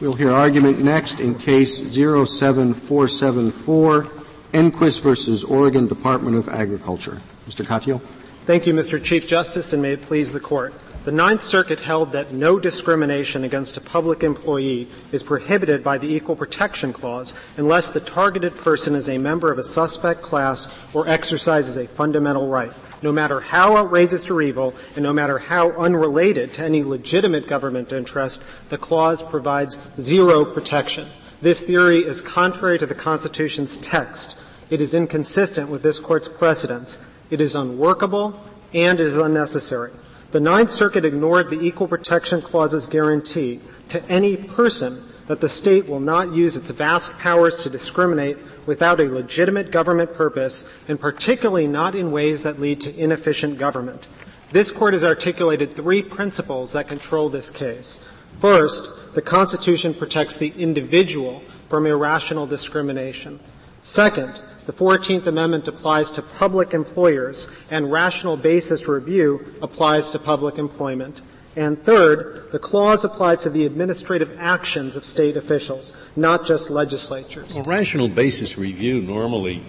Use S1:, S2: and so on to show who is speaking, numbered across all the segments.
S1: We'll hear argument next in case 07474, Engquist versus Oregon Department of Agriculture. Mr. Katyal.
S2: Thank you, Mr. Chief Justice, and may it please the Court. The Ninth Circuit held that no discrimination against a public employee is prohibited by the Equal Protection Clause unless the targeted person is a member of a suspect class or exercises a fundamental right no matter how outrageous or evil, and no matter how unrelated to any legitimate government interest, the clause provides zero protection. This theory is contrary to the Constitution's text. It is inconsistent with this Court's precedents. It is unworkable and it is unnecessary. The Ninth Circuit ignored the Equal Protection Clause's guarantee to any person that the state will not use its vast powers to discriminate without a legitimate government purpose, and particularly not in ways that lead to inefficient government. This Court has articulated three principles that control this case. First, the Constitution protects the individual from irrational discrimination. Second, the 14th Amendment applies to public employers, and rational basis review applies to public employment. And third, the clause applies to the administrative actions of state officials, not just legislatures.
S3: Well, rational basis review normally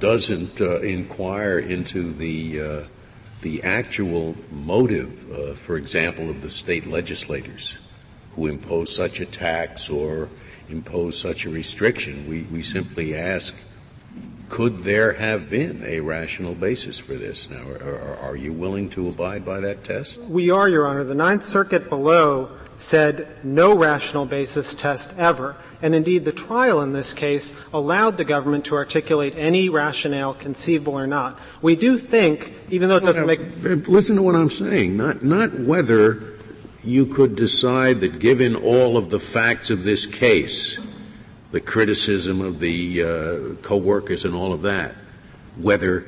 S3: doesn't uh, inquire into the uh, the actual motive, uh, for example, of the state legislators who impose such a tax or impose such a restriction. We we simply ask could there have been a rational basis for this? Now, are, are, you willing to abide by that test?
S2: We are, Your Honor. The Ninth Circuit below said no rational basis test ever. And indeed, the trial in this case allowed the government to articulate any rationale, conceivable or not. We do think, even though it doesn't well,
S3: make. Listen to what I'm saying. Not, not whether you could decide that given all of the facts of this case, the criticism of the uh, co-workers and all of that, whether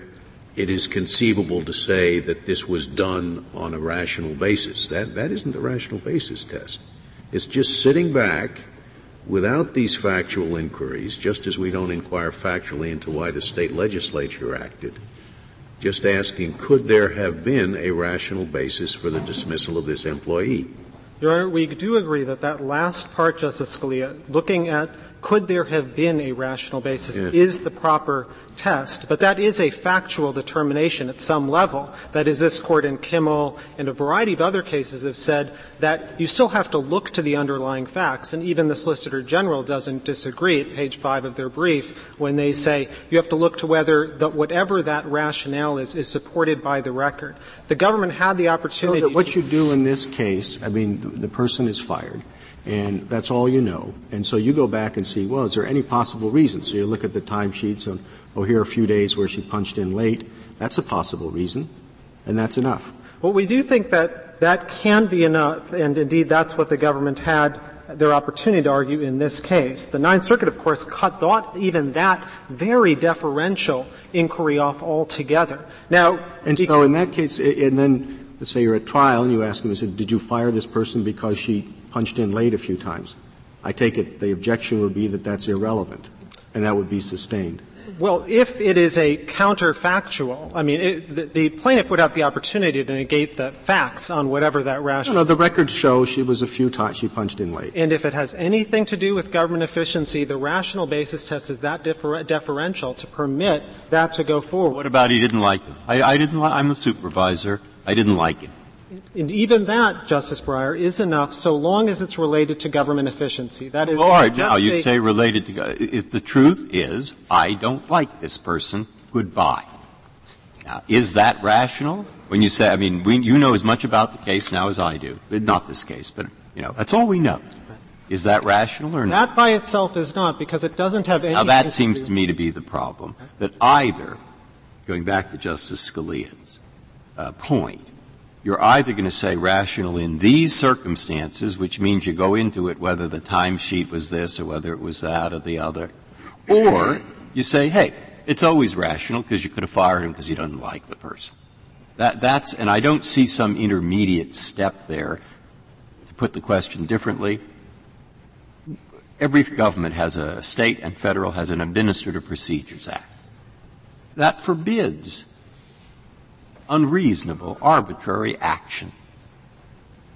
S3: it is conceivable to say that this was done on a rational basis. That, that isn't the rational basis test. It's just sitting back without these factual inquiries, just as we don't inquire factually into why the state legislature acted, just asking, could there have been a rational basis for the dismissal of this employee?
S2: Your Honor, we do agree that that last part, Justice Scalia, looking at could there have been a rational basis yeah. is the proper test, but that is a factual determination at some level. That is, this court in Kimel and a variety of other cases have said that you still have to look to the underlying facts, and even the Solicitor General doesn't disagree at page five of their brief when they say you have to look to whether the, whatever that rationale is is supported by the record. The government had the opportunity.
S1: So what you do in this case, I mean, the person is fired and that's all you know. And so you go back and see, well, is there any possible reason? So you look at the timesheets and oh, here are a few days where she punched in late. That's a possible reason, and that's enough.
S2: Well, we do think that that can be enough, and indeed that's what the government had their opportunity to argue in this case. The Ninth Circuit, of course, cut thought even that very deferential inquiry off altogether. Now,
S1: and so in that case, and then let's say you're at trial and you ask them, said, did you fire this person because she punched in late a few times? I take it the objection would be that that's irrelevant, and that would be sustained.
S2: Well, if it is a counterfactual, I mean, it, the, the, plaintiff would have the opportunity to negate the facts on whatever that rationale.
S1: No, no, the records show she was a few times she punched in late.
S2: And if it has anything to do with government efficiency, the rational basis test is that defer- deferential to permit that to go forward.
S4: What about he didn't like it? I, I didn't. Li- I'm the supervisor. I didn't like it.
S2: And even that, Justice Breyer, is enough so long as it's related to government efficiency. That is.
S4: All right. Now you say related to. If the truth is, I don't like this person. Goodbye. Now, is that rational? When you say, I mean, we, you know as much about the case now as I do. Not this case, but you know, that's all we know. Is that rational or
S2: not? That by itself is not, because it doesn't have any.
S4: Now that seems to me to be the problem. That either, going back to Justice Scalia's uh, point, you're either going to say rational in these circumstances, which means you go into it whether the timesheet was this or whether it was that or the other, or you say, hey, it's always rational because you could have fired him because you don't like the person. That, that's, and I don't see some intermediate step there. To put the question differently, every government has a state and federal has an Administrative Procedures Act. That forbids unreasonable, arbitrary action.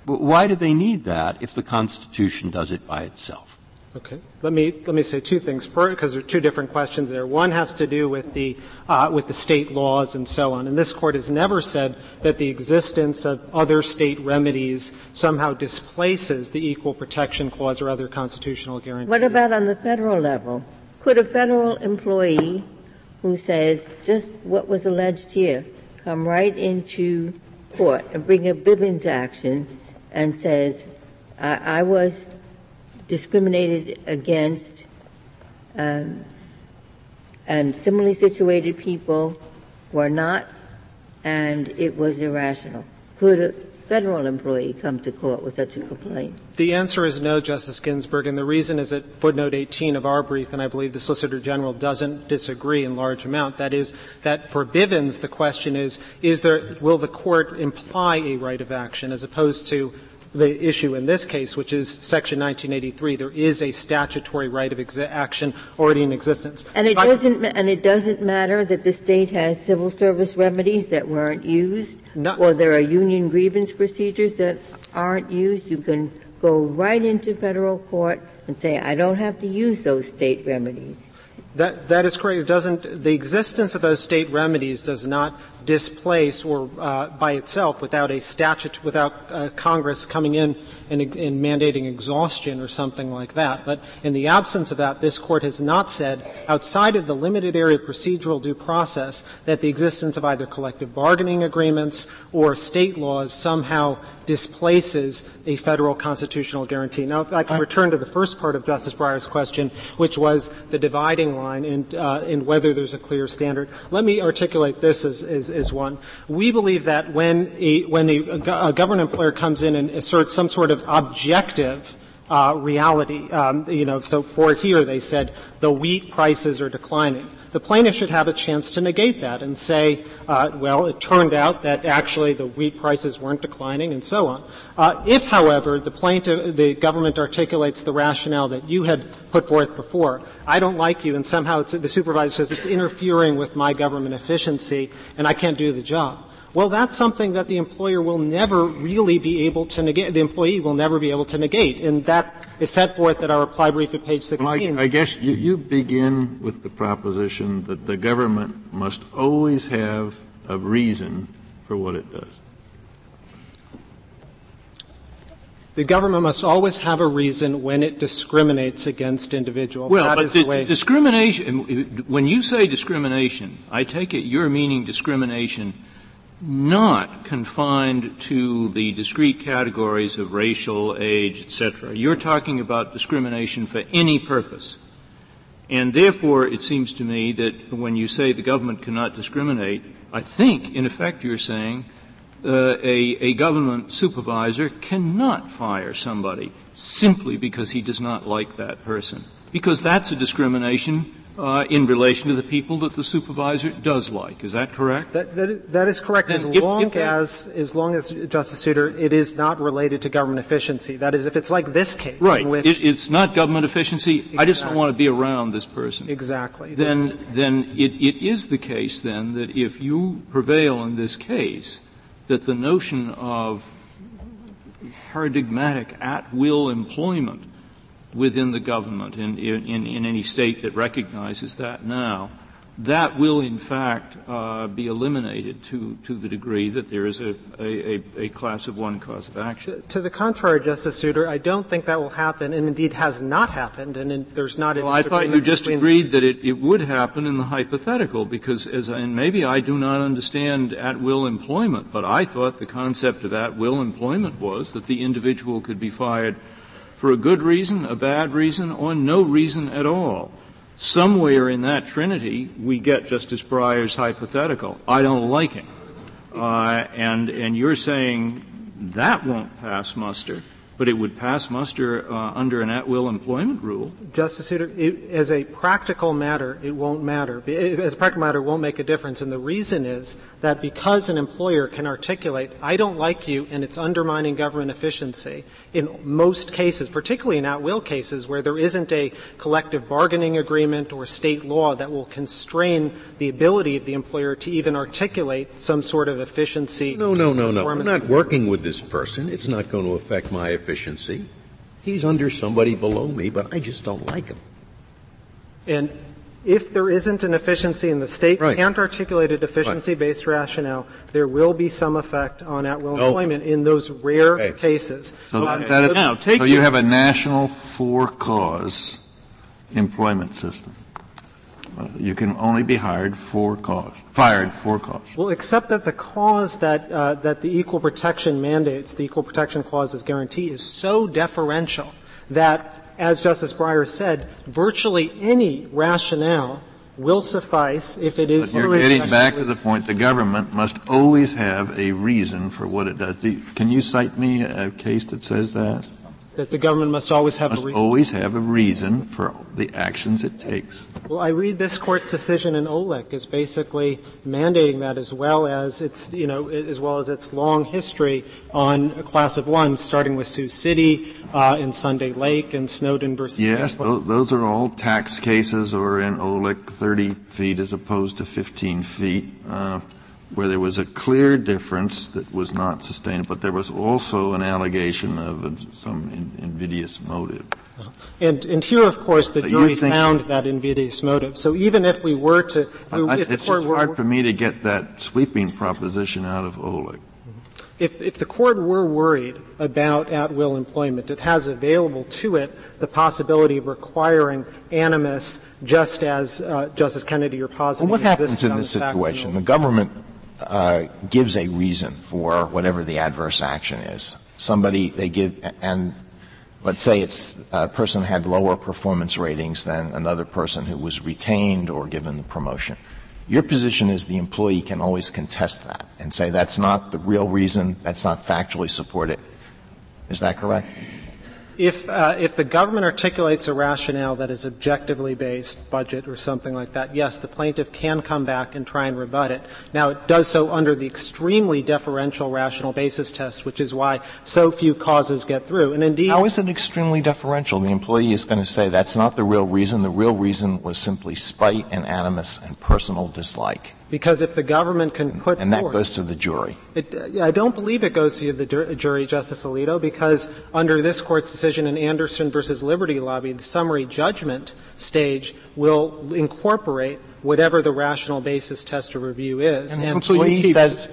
S4: But why do they need that if the Constitution does it by itself?
S2: Okay. Let me let me say two things first, because there are two different questions there. One has to do with the uh, with the state laws and so on. And this court has never said that the existence of other state remedies somehow displaces the equal protection clause or other constitutional guarantees.
S5: What about on the federal level? Could a federal employee who says just what was alleged here come right into court and bring a Bivens action and says I, I was discriminated against um, and similarly situated people were not, and it was irrational. Could federal employee come to court with such a complaint?
S2: The answer is no, Justice Ginsburg, and the reason is at footnote 18 of our brief, and I believe the Solicitor General doesn't disagree in large amount. That is, that for Bivens, the question is, is there, will the court imply a right of action as opposed to the issue in this case, which is Section 1983. There is a statutory right of exa- action already in existence.
S5: And it doesn't. and it doesn't matter that the state has civil service remedies that weren't used,
S2: Not,
S5: or there are union grievance procedures that aren't used. You can go right into federal court and say, I don't have to use those state remedies.
S2: That, that is correct. It doesn't, the existence of those state remedies does not displace or uh, by itself without a statute, without uh, Congress coming in and, and, mandating exhaustion or something like that. But in the absence of that, this court has not said, outside of the limited area procedural due process, that the existence of either collective bargaining agreements or state laws somehow displaces a federal constitutional guarantee. Now, if I can return to the first part of Justice Breyer's question, which was the dividing line in, uh, in whether there's a clear standard. Let me articulate this as, as, as one. We believe that when a, when a, a government employer comes in and asserts some sort of objective uh, reality, um, you know, so for here they said the wheat prices are declining the plaintiff should have a chance to negate that and say, uh, well, it turned out that actually the wheat prices weren't declining and so on. Uh, if, however, the plaintiff, the government articulates the rationale that you had put forth before, I don't like you, and somehow the supervisor says it's interfering with my government efficiency and I can't do the job. Well, that's something that the employer will never really be able to negate. The employee will never be able to negate, and that is set forth at our reply brief at page 16.
S6: Well, I, I, guess you, you begin with the proposition that the government must always have a reason for what it does.
S2: The government must always have a reason when it discriminates against individuals.
S7: Well,
S2: that
S7: but the,
S2: the
S7: discrimination. When you say discrimination, I take it you're meaning discrimination not confined to the discrete categories of racial, age, etc. You're talking about discrimination for any purpose. And therefore, it seems to me that when you say the government cannot discriminate, I think, in effect, you're saying uh, a, a government supervisor cannot fire somebody simply because he does not like that person. Because that's a discrimination uh, in relation to the people that the supervisor does like. Is that correct?
S2: That, that, that is correct. as if, long if as, as long as Justice Souter, it is not related to government efficiency. That is, if it's like this case,
S7: right?
S2: Which,
S7: it, it's not government efficiency. Exactly. I just don't want to be around this person.
S2: Exactly.
S7: Then, then it, it is the case then that if you prevail in this case, that the notion of paradigmatic at-will employment within the government in, in, in any state that recognizes that now, that will in fact uh, be eliminated to, to the degree that there is a, a, a, class of one cause of action.
S2: To the contrary, Justice Souter, I don't think that will happen, and indeed has not happened, and in, there's not.
S7: Well, I thought you just agreed that it, it would happen in the hypothetical, because as and maybe I do not understand at will employment, but I thought the concept of at will employment was that the individual could be fired for a good reason, a bad reason, or no reason at all. Somewhere in that trinity, we get Justice Breyer's hypothetical. I don't like him. Uh, and, and you're saying that won't pass muster. But it would pass muster uh, under an at-will employment rule.
S2: Justice Souter, it, as a practical matter, it won't matter. As a practical matter, it won't make a difference. And the reason is that because an employer can articulate, I don't like you and it's undermining government efficiency, in most cases, particularly in at-will cases where there isn't a collective bargaining agreement or state law that will constrain the ability of the employer to even articulate some sort of efficiency.
S3: No, no, no, no. I'm not working with this person. It's not going to affect my efficiency efficiency. He's under somebody below me, but I just don't like him.
S2: And if there isn't an efficiency and the state right. can't articulate a deficiency-based right. rationale, there will be some effect on at-will no. employment in those rare okay. cases.
S6: So, that, that is, now, so you have a national for-cause employment system. You can only be hired for cause, fired for cause.
S2: Well, except that the cause that uh, that the equal protection mandates, the equal protection clause's guarantee, is so deferential that, as Justice Breyer said, virtually any rationale will suffice if it is.
S6: But you're getting back to the point: the government must always have a reason for what it does. Can you cite me a case that says that?
S2: That the government must always have
S6: must
S2: a reason.
S6: always have a reason for the actions it takes.
S2: Well, I read this court's decision in Olech as basically mandating that, as well as its you know as well as its long history on a class of one, starting with Sioux City uh, and Sunday Lake and Snowden versus.
S6: Yes, those, those are all tax cases, or in Olech, 30 feet as opposed to 15 feet. Uh, where there was a clear difference that was not sustained, but there was also an allegation of some in, invidious motive.
S2: And, and here, of course, the jury found that invidious motive. So even if we were to, if,
S6: I, if it's just hard for me to get that sweeping proposition out of Olech.
S2: If, if the court were worried about at-will employment, it has available to it the possibility of requiring animus, just as uh, Justice Kennedy or positive.
S8: Well, what happens in this situation? The government uh, gives a reason for whatever the adverse action is. Somebody they give and let's say it's a person had lower performance ratings than another person who was retained or given the promotion. Your position is the employee can always contest that and say that's not the real reason, that's not factually supported. Is that correct?
S2: If, uh, if the government articulates a rationale that is objectively based, budget or something like that, yes, the plaintiff can come back and try and rebut it. Now, it does so under the extremely deferential rational basis test, which is why so few causes get through. And indeed,
S8: how is it extremely deferential? The employee is going to say that's not the real reason. The real reason was simply spite and animus and personal dislike.
S2: Because if the government can put
S8: and that
S2: forth,
S8: goes to the jury.
S2: It, I don't believe it goes to the jury, Justice Alito, because under this court's decision in Anderson versus Liberty Lobby, the summary judgment stage will incorporate whatever the rational basis test of review is.
S8: And, and the employee says.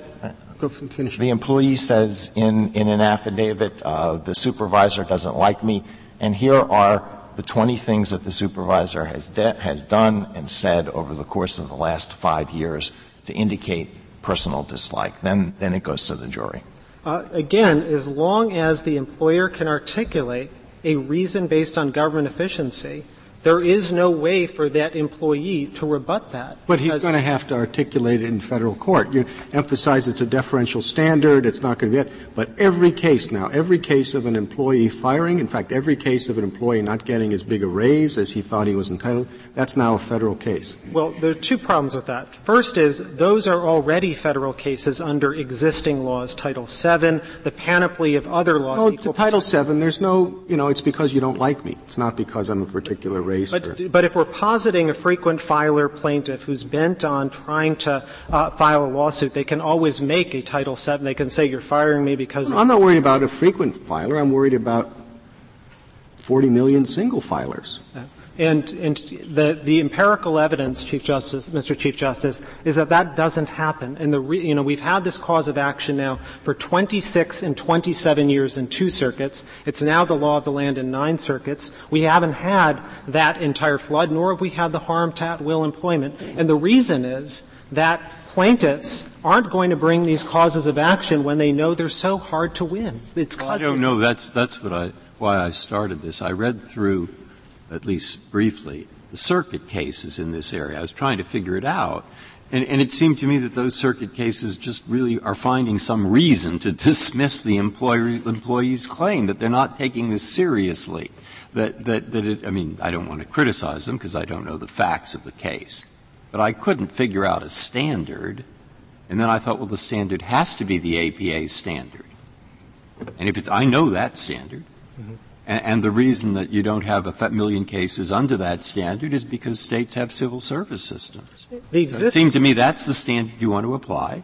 S8: The employee says in, in an affidavit, uh, the supervisor doesn't like me, and here are the 20 things that the supervisor has, de- has done and said over the course of the last five years to indicate personal dislike. Then, then it goes to the jury.
S2: Uh, again, as long as the employer can articulate a reason based on government efficiency, there is no way for that employee to rebut that.
S1: But he's going to have to articulate it in federal court. You emphasize it's a deferential standard, it's not going to be it. But every case now, every case of an employee firing, in fact, every case of an employee not getting as big a raise as he thought he was entitled, that's now a federal case.
S2: Well, there are two problems with that. First is those are already federal cases under existing laws, Title VII, the panoply of other laws.
S1: No, Title VII, there's no, you know, it's because you don't like me. It's not because I'm a particular race raised.
S2: But, but if we're positing a frequent filer plaintiff who's bent on trying to uh, file a lawsuit, they can always make a Title VII. They can say, you're firing me because.
S1: I'm not worried about a frequent filer. I'm worried about 40 million single filers.
S2: And, and the, the empirical evidence, Chief Justice, Mr. Chief Justice, is that that doesn't happen. And the re, you know, we've had this cause of action now for 26 and 27 years in two circuits. It's now the law of the land in nine circuits. We haven't had that entire flood, nor have we had the harm to at will employment. And the reason is that plaintiffs aren't going to bring these causes of action when they know they're so hard to win.
S4: It's well, I don't know. That's, that's what I, why I started this. I read through at least briefly, the circuit cases in this area. I was trying to figure it out. And, and it seemed to me that those circuit cases just really are finding some reason to dismiss the employer, employee's claim that they're not taking this seriously. That, that, that it, I mean, I don't want to criticize them because I don't know the facts of the case. But I couldn't figure out a standard. And then I thought, well, the standard has to be the APA standard. And if it's, I know that standard. And, the reason that you don't have a million cases under that standard is because states have civil service systems. So it seemed to me that's the standard you want to apply.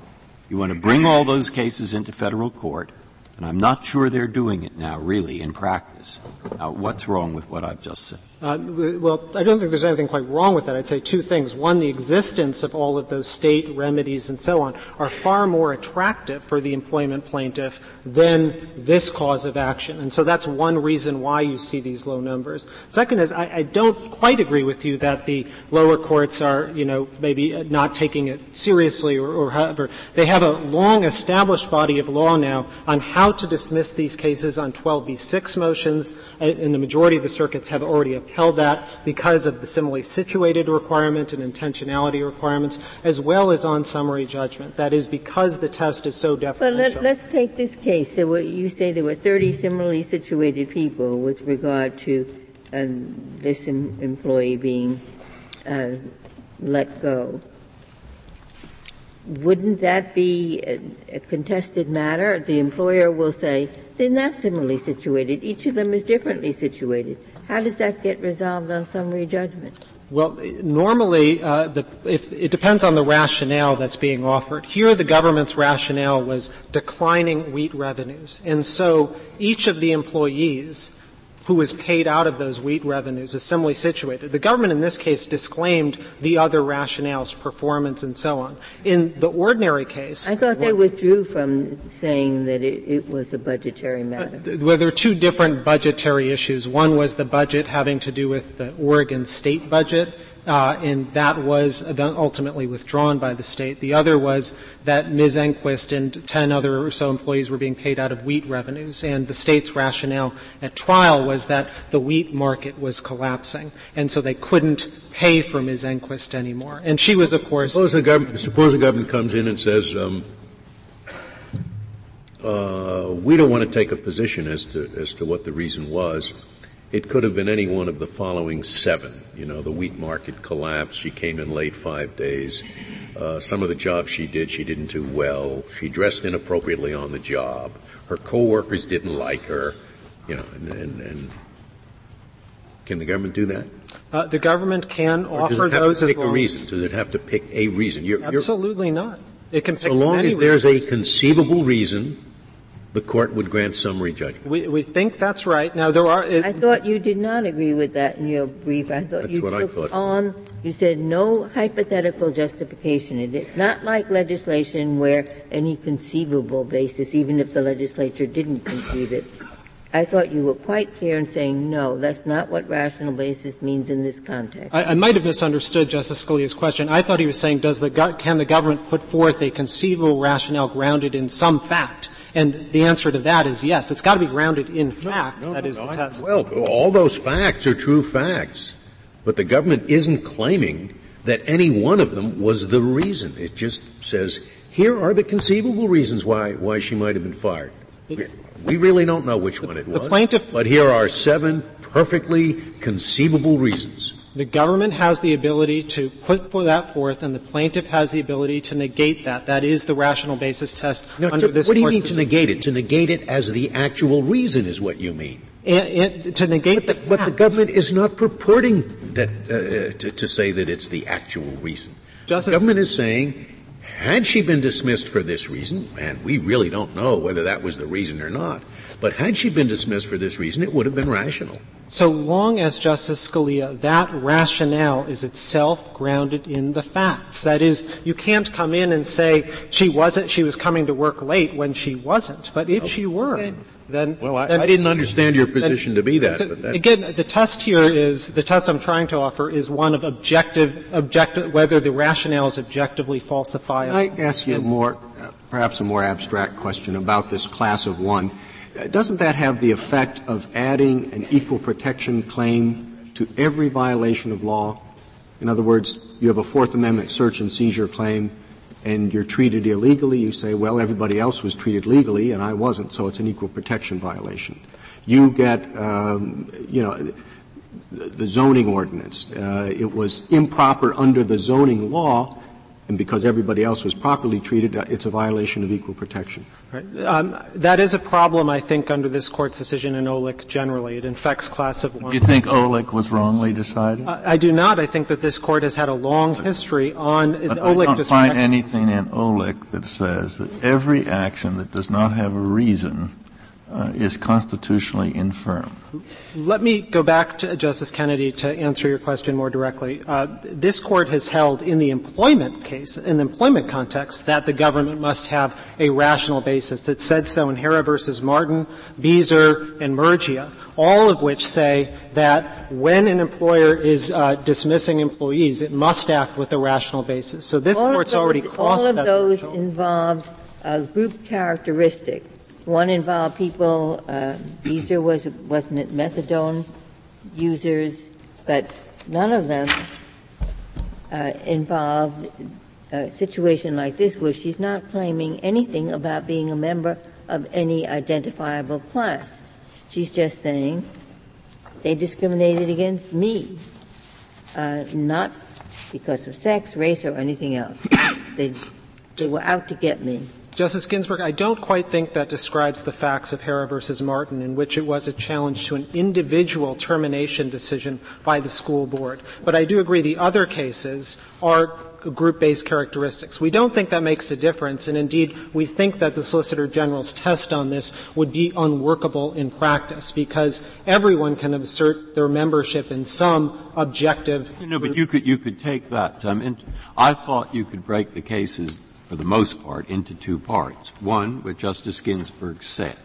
S4: You want to bring all those cases into federal court, and I'm not sure they're doing it now, really, in practice. Now, what's wrong with what I've just said?
S2: Uh, well, I don't think there's anything quite wrong with that. I'd say two things. One, the existence of all of those state remedies and so on are far more attractive for the employment plaintiff than this cause of action. And so that's one reason why you see these low numbers. Second is, I, I don't quite agree with you that the lower courts are, you know, maybe not taking it seriously or, or however. They have a long established body of law now on how to dismiss these cases on 12b6 motions, and the majority of the circuits have already upheld that because of the similarly situated requirement and intentionality requirements, as well as on summary judgment. That is because the test is so
S5: But
S2: deferential.
S5: let, us take this case. Were, you say there were 30 similarly situated people with regard to um, this em- employee being uh, let go. Wouldn't that be a, a contested matter? The employer will say they're not similarly situated. Each of them is differently situated. How does that get resolved on summary judgment?
S2: Well, normally, uh, the, if, it depends on the rationale that's being offered. Here, the government's rationale was declining wheat revenues. And so each of the employees who was paid out of those wheat revenues is similarly situated. The government in this case disclaimed the other rationales, performance and so on. In the ordinary case.
S5: I thought they withdrew from saying that it, it was a budgetary matter.
S2: Uh, well, there are two different budgetary issues. One was the budget having to do with the Oregon state budget, uh, and that was ultimately withdrawn by the state. The other was that Ms. Engquist and 10 other or so employees were being paid out of wheat revenues, and the state's rationale at trial was that the wheat market was collapsing, and so they couldn't pay for Ms. Engquist anymore. And she was, of course.
S3: Suppose the government, suppose the government comes in and says, um, uh, we don't want to take a position as to, as to what the reason was. It could have been any one of the following seven. You know, the wheat market collapsed. She came in late five days. Uh, some of the jobs she did, she didn't do well. She dressed inappropriately on the job. Her coworkers didn't like her. You know, and, and, and can the government do that?
S2: Uh, the government can
S3: Or does
S2: offer
S3: it have
S2: those
S3: to
S2: as
S3: pick a reason? Does it have to pick a reason? You're, you're,
S2: Absolutely not. It can pick
S3: so long as there's a conceivable reason, the court would grant summary judgment.
S2: We, we think that's right. Now there are. It,
S5: I thought you did not agree with that in your brief. I thought
S3: That's
S5: you
S3: what I
S5: took
S3: thought.
S5: on, you said no hypothetical justification. It is not like legislation where any conceivable basis, even if the legislature didn't conceive it. I thought you were quite clear in saying, no, that's not what rational basis means in this context.
S2: I, I might have misunderstood Justice Scalia's question. I thought he was saying, does the go- can the government put forth a conceivable rationale grounded in some fact? And the answer to that is yes. It's got to be grounded in fact. that is the
S3: I-
S2: test.
S3: Well, all those facts are true facts, but the government isn't claiming that any one of them was the reason. It just says, here are the conceivable reasons why, why she might have been fired. We- really don't know which one it
S2: the
S3: was.
S2: plaintiff-
S3: But here are seven perfectly conceivable reasons.
S2: The government has the ability to put for that forth, and the plaintiff has the ability to negate that. That is the rational basis test
S3: Now,
S2: under
S3: to-
S2: this
S3: what do you mean to negate it? To negate it as the actual reason is what you mean.
S2: And, and to negate the,
S3: But the government is not purporting that, uh, to, to say that it's the actual reason.
S2: Justice-
S3: the government is saying, had she been dismissed for this reason, and we really don't know whether that was the reason or not, but had she been dismissed for this reason, it would have been rational.
S2: So long as Justice Scalia, that rationale is itself grounded in the facts. That is, you can't come in and say she wasn't, she was coming to work late when she wasn't. But if she were, then
S3: Well, I,
S2: then-
S3: I didn't understand your position to be that,
S2: So,
S3: but that,
S2: Again, the test here is, the test I'm trying to offer is one of objective, objective, whether the rationale is objectively falsifiable.
S1: Can I ask you a more, uh, perhaps a more abstract question about this class of one? Doesn't that have the effect of adding an equal protection claim to every violation of law? In other words, you have a Fourth Amendment search and seizure claim and you're treated illegally, you say, well, everybody else was treated legally and I wasn't, so it's an equal protection violation. You get, um, you know, the zoning ordinance. Uh, it was improper under the zoning law, and because everybody else was properly treated, uh, it's a violation of equal protection.
S2: Right. Um, that is a problem, I think, under this court's decision in Olech generally. It infects class of one.
S6: Do you think Olech was wrongly decided?
S2: Uh, I do not. I think that this court has had a long history on
S6: but
S2: Olech.
S6: I don't find anything in Olech that says that every action that does not have a reason uh, is constitutionally infirm.
S2: Let me go back to Justice Kennedy to answer your question more directly. Uh, this court has held in the employment case, in the employment context, that the government must have a rational basis. It said so in Harrah versus Martin, Beazer, and Murgia, all of which say that when an employer is uh, dismissing employees, it must act with a rational basis. So this
S5: all
S2: court's
S5: those,
S2: already crossed
S5: all of
S2: that
S5: those
S2: threshold.
S5: involved a group characteristic one involved people, uh, Beazer was, wasn't it methadone users, but none of them uh, involved a situation like this where she's not claiming anything about being a member of any identifiable class. She's just saying they discriminated against me, uh, not because of sex, race, or anything else. they, they were out to get me.
S2: Justice Ginsburg, I don't quite think that describes the facts of Harrah versus Martin, in which it was a challenge to an individual termination decision by the school board. But I do agree the other cases are group-based characteristics. We don't think that makes a difference, and indeed, we think that the Solicitor General's test on this would be unworkable in practice because everyone can assert their membership in some objective.
S4: No, but you could you could take that. Um, I thought you could break the cases for the most part, into two parts. One, what Justice Ginsburg said,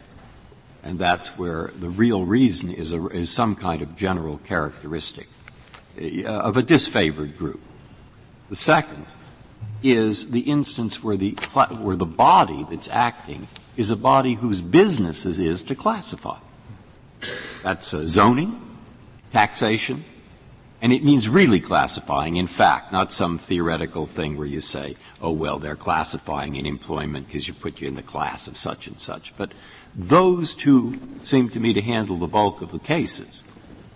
S4: and that's where the real reason is, a, is some kind of general characteristic uh, of a disfavored group. The second is the instance where the, where the body that's acting is a body whose business it is to classify. That's uh, zoning, taxation, and it means really classifying, in fact, not some theoretical thing where you say, oh, well, they're classifying in employment because you put you in the class of such and such. But those two seem to me to handle the bulk of the cases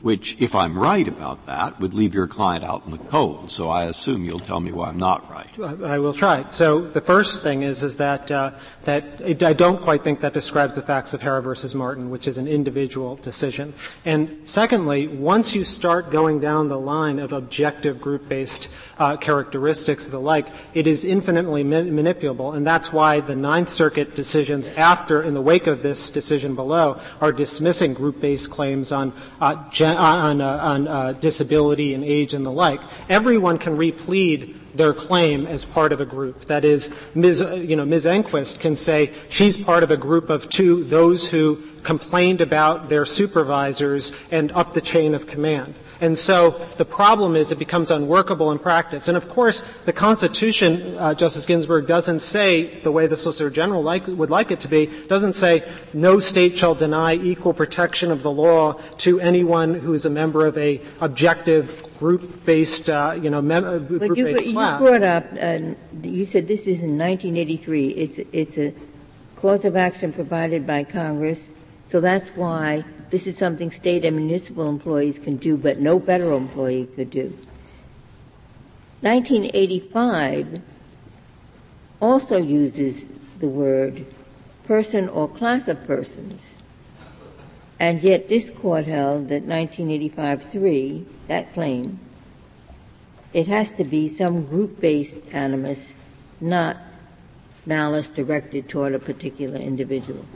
S4: which, if I'm right about that, would leave your client out in the cold. So I assume you'll tell me why I'm not right.
S2: I will try. So the first thing is is that uh, that it, I don't quite think that describes the facts of Harrah versus Martin, which is an individual decision. And secondly, once you start going down the line of objective group-based uh, characteristics the like, it is infinitely ma- manipulable, and that's why the Ninth Circuit decisions after, in the wake of this decision below, are dismissing group-based claims on uh, gen- on, uh, on uh, disability and age and the like, everyone can replead their claim as part of a group. That is, Ms. Uh, you know, Ms. Engquist can say she's part of a group of two, those who complained about their supervisors and up the chain of command. And so the problem is it becomes unworkable in practice. And of course, the Constitution, uh, Justice Ginsburg, doesn't say the way the Solicitor General like, would like it to be, doesn't say no state shall deny equal protection of the law to anyone who is a member of a objective group-based, uh, you know, mem- uh, group-based
S5: you,
S2: class.
S5: You brought up, uh, you said this is in 1983. It's, it's a cause of action provided by Congress, so that's why this is something state and municipal employees can do, but no federal employee could do. 1985 also uses the word person or class of persons. And yet this court held that 1985-3, that claim, it has to be some group-based animus, not malice directed toward a particular individual.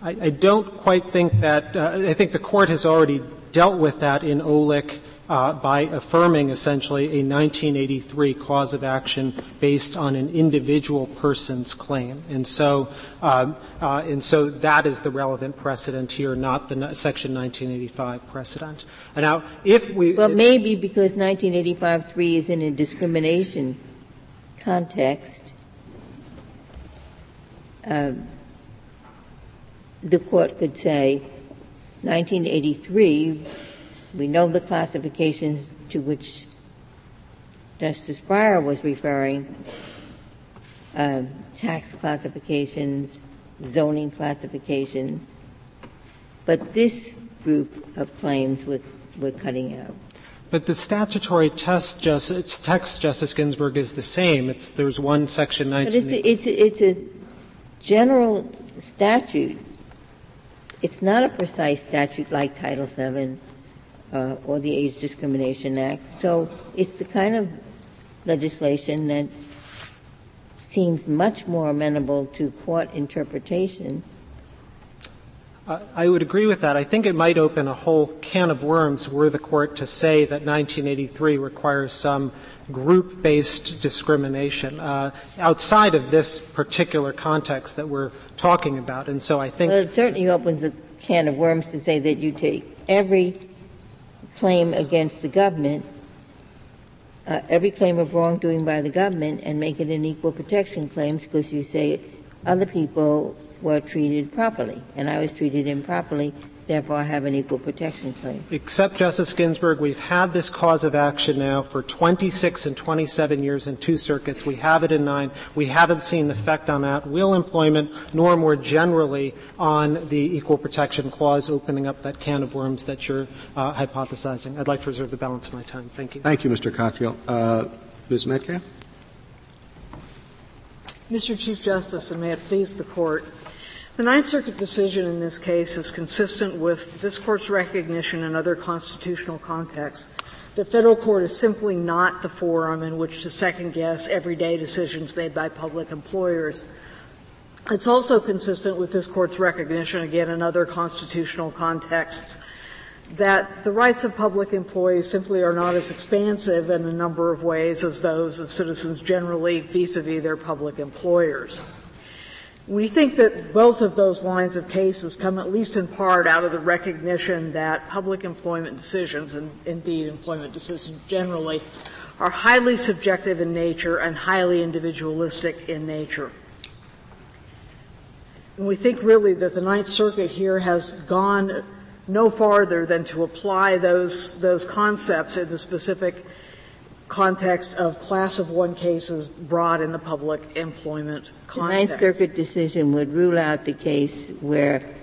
S2: I, I don't quite think that. Uh, I think the court has already dealt with that in Olech uh, by affirming essentially a 1983 cause of action based on an individual person's claim, and so um, uh, and so that is the relevant precedent here, not the Section 1985 precedent. And now, if we
S5: well, maybe because 1985-3 is in a discrimination context. Um, the court could say 1983, we know the classifications to which Justice Breyer was referring, uh, tax classifications, zoning classifications, but this group of claims we're, we're cutting out.
S2: But the statutory test, just, text, Justice Ginsburg, is the same. It's, there's one section 19.
S5: But it's a, it's, a, it's a general statute. It's not a precise statute like Title VII uh, or the Age Discrimination Act. So it's the kind of legislation that seems much more amenable to court interpretation
S2: I would agree with that. I think it might open a whole can of worms were the court to say that 1983 requires some group-based discrimination uh, outside of this particular context that we're talking about. And so I think
S5: well, it certainly opens a can of worms to say that you take every claim against the government, uh, every claim of wrongdoing by the government, and make it an equal protection claim because you say other people were treated properly, and I was treated improperly. Therefore, I have an equal protection claim.
S2: Except, Justice Ginsburg, we've had this cause of action now for 26 and 27 years in two circuits. We have it in nine. We haven't seen the effect on at will employment, nor more generally on the Equal Protection Clause opening up that can of worms that you're uh, hypothesizing. I'd like to reserve the balance of my time. Thank you.
S1: Thank you, Mr. Katyal. Uh, Ms. Metcalf?
S9: Mr. Chief Justice, and may it please the Court, the Ninth Circuit decision in this case is consistent with this Court's recognition in other constitutional contexts that federal court is simply not the forum in which to second guess everyday decisions made by public employers. It's also consistent with this Court's recognition, again, in other constitutional contexts, that the rights of public employees simply are not as expansive in a number of ways as those of citizens generally vis-a-vis their public employers. We think that both of those lines of cases come at least in part out of the recognition that public employment decisions, and indeed employment decisions generally, are highly subjective in nature and highly individualistic in nature. And we think really that the Ninth Circuit here has gone no farther than to apply those, those concepts in the specific context of class of one cases brought in the public employment context.
S5: The Ninth Circuit decision would rule out the case where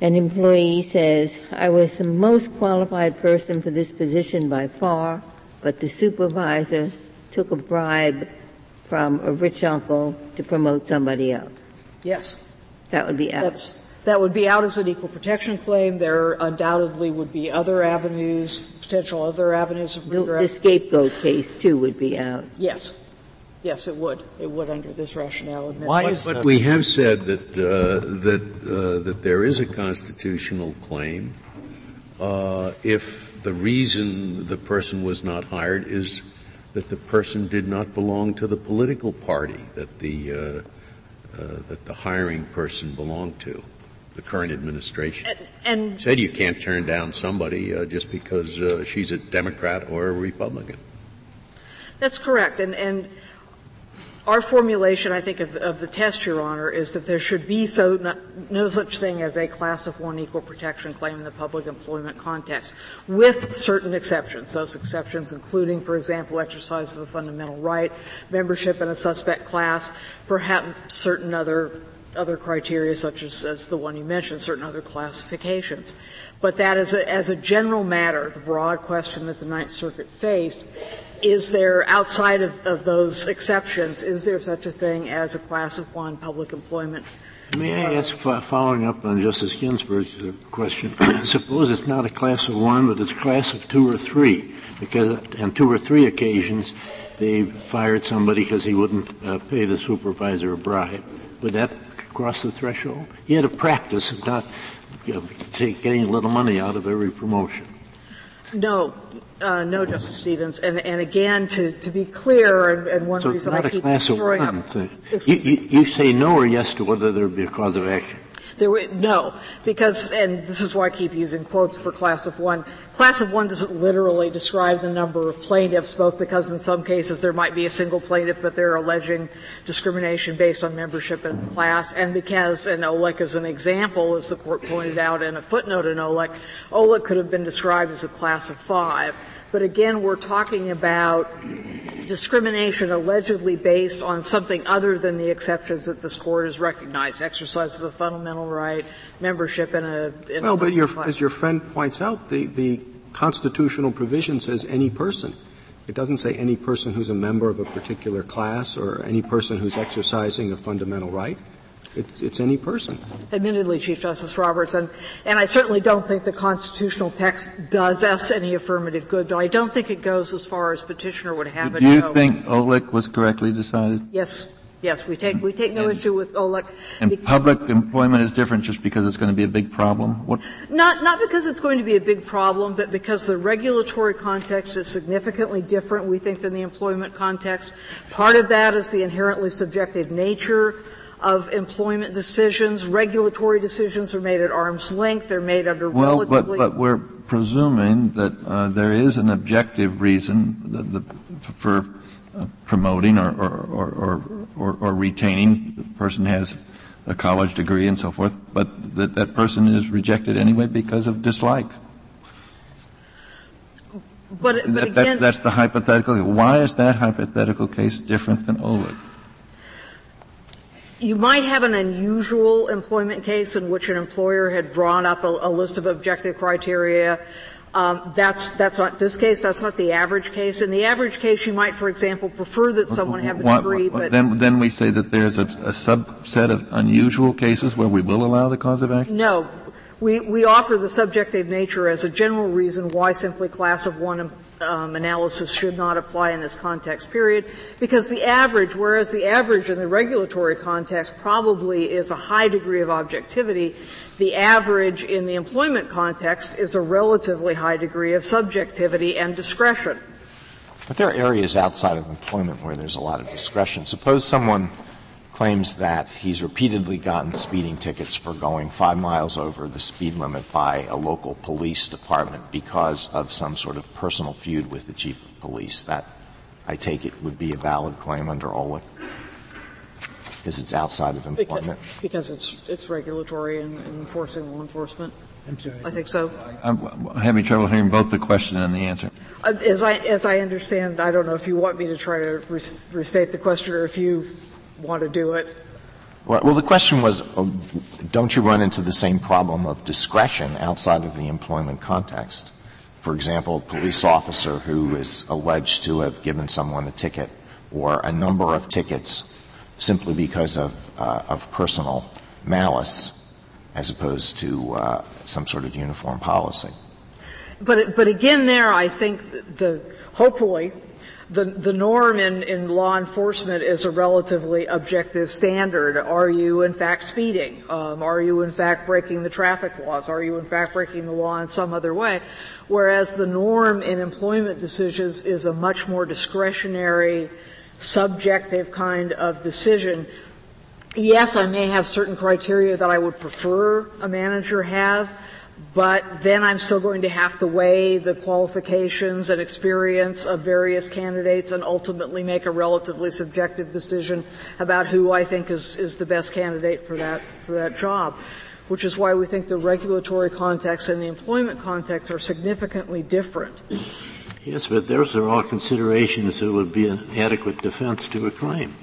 S5: an employee says, I was the most qualified person for this position by far, but the supervisor took a bribe from a rich uncle to promote somebody else.
S9: Yes.
S5: That would be out.
S9: That's, that would be out as an equal protection claim. There undoubtedly would be other avenues, potential other avenues of
S5: redress. The, the scapegoat case too would be out.
S9: Yes. Yes, it would. It would under this rationale.
S3: Why is but, but we have said that uh, that uh, that there is a constitutional claim uh, if the reason the person was not hired is that the person did not belong to the political party that the uh, uh, that the hiring person belonged to the current administration.
S9: And, and
S3: said you can't turn down somebody uh, just because uh, she's a Democrat or a Republican.
S9: That's correct, and and our formulation, I think, of, of, the test, Your Honor, is that there should be so not, no such thing as a class of one equal protection claim in the public employment context, with certain exceptions. Those exceptions including, for example, exercise of a fundamental right, membership in a suspect class, perhaps certain other other criteria such as, as the one you mentioned, certain other classifications. But that is a, as a general matter, the broad question that the Ninth Circuit faced, is there, outside of, of those exceptions, is there such a thing as a class of one public employment
S10: May I ask, following up on Justice Ginsburg's uh, question, suppose it's not a class of one, but it's a class of two or three, because on two or three occasions they fired somebody because he wouldn't uh, pay the supervisor a bribe. Would that cross the threshold? He had a practice of not you know, getting a little money out of every promotion.
S9: No, uh, no, Justice Stevens. And, and again, to, to be clear, and, and one
S10: so
S9: reason
S10: I
S9: keep
S10: throwing
S9: up.
S10: You, you, you, say no or yes to whether there would be a cause of action.
S9: There were, no, because, and this is why I keep using quotes for class of one. Class of one doesn't literally describe the number of plaintiffs, both because in some cases there might be a single plaintiff, but they're alleging discrimination based on membership in class, and because, and Olech is an example, as the court pointed out in a footnote in Olech, Olech could have been described as a class of five. But again, we're talking about discrimination allegedly based on something other than the exceptions that this court has recognized, exercise of a fundamental right, membership in a, in
S1: well,
S9: a
S1: but your, as your friend points out, the, the constitutional provision says any person. It doesn't say any person who's a member of a particular class or any person who's exercising a fundamental right. It's, it's any person.
S9: Admittedly, Chief Justice Roberts, and, and I certainly don't think the constitutional text does us any affirmative good, but I don't think it goes as far as petitioner would have it
S6: Do you
S9: go.
S6: think Olech was correctly decided?
S9: Yes, yes, we take, we take no issue with Olech.
S6: And public employment is different just because it's going to be a big problem? What,
S9: Not, not because it's going to be a big problem, but because the regulatory context is significantly different, we think, than the employment context. Part of that is the inherently subjective nature of employment decisions. Regulatory decisions are made at arm's length. They're made under
S6: well, but,
S9: relatively.
S6: but we're presuming that uh, there is an objective reason that the, for uh, promoting or, or, or, or, or retaining. The person has a college degree and so forth, but that that person is rejected anyway because of dislike.
S9: but, but
S6: That-
S9: again,
S6: that, that's the hypothetical. Why is that hypothetical case different than Olech?
S9: You might have an unusual employment case in which an employer had drawn up a, a list of objective criteria. Um, that's that's not this case. That's not the average case. In the average case, you might, for example, prefer that someone have a degree, but
S6: then, then we say that there's a, a subset of unusual cases where we will allow the cause of action?
S9: No. We, we offer the subjective nature as a general reason why simply class of one um, analysis should not apply in this context, period. Because the average, whereas the average in the regulatory context probably is a high degree of objectivity, the average in the employment context is a relatively high degree of subjectivity and discretion.
S8: But there are areas outside of employment where there's a lot of discretion. Suppose someone claims that he's repeatedly gotten speeding tickets for going five miles over the speed limit by a local police department because of some sort of personal feud with the chief of police. That, I take it, would be a valid claim under Olech? Because it's outside of employment?
S9: because it's, it's regulatory and, and enforcing law enforcement.
S10: I'm sorry.
S9: I think so.
S6: I'm having trouble hearing both the question and the answer.
S9: Uh, As I, as I understand, I don't know if you want me to try to restate the question or if you want to do it.
S8: Well, well, the question was, uh, don't you run into the same problem of discretion outside of the employment context? For example, a police officer who is alleged to have given someone a ticket or a number of tickets simply because of, uh, of personal malice as opposed to uh, some sort of uniform policy.
S9: But, but again, there, I think the, hopefully, the, the norm in, in law enforcement is a relatively objective standard. Are you in fact speeding? Um, are you in fact breaking the traffic laws? Are you in fact breaking the law in some other way? Whereas the norm in employment decisions is a much more discretionary, subjective kind of decision. Yes, I may have certain criteria that I would prefer a manager have, but then I'm still going to have to weigh the qualifications and experience of various candidates and ultimately make a relatively subjective decision about who I think is, is the best candidate for that, for that job. Which is why we think the regulatory context and the employment context are significantly different.
S10: Yes, but those are all considerations that would be an adequate defense to a claim.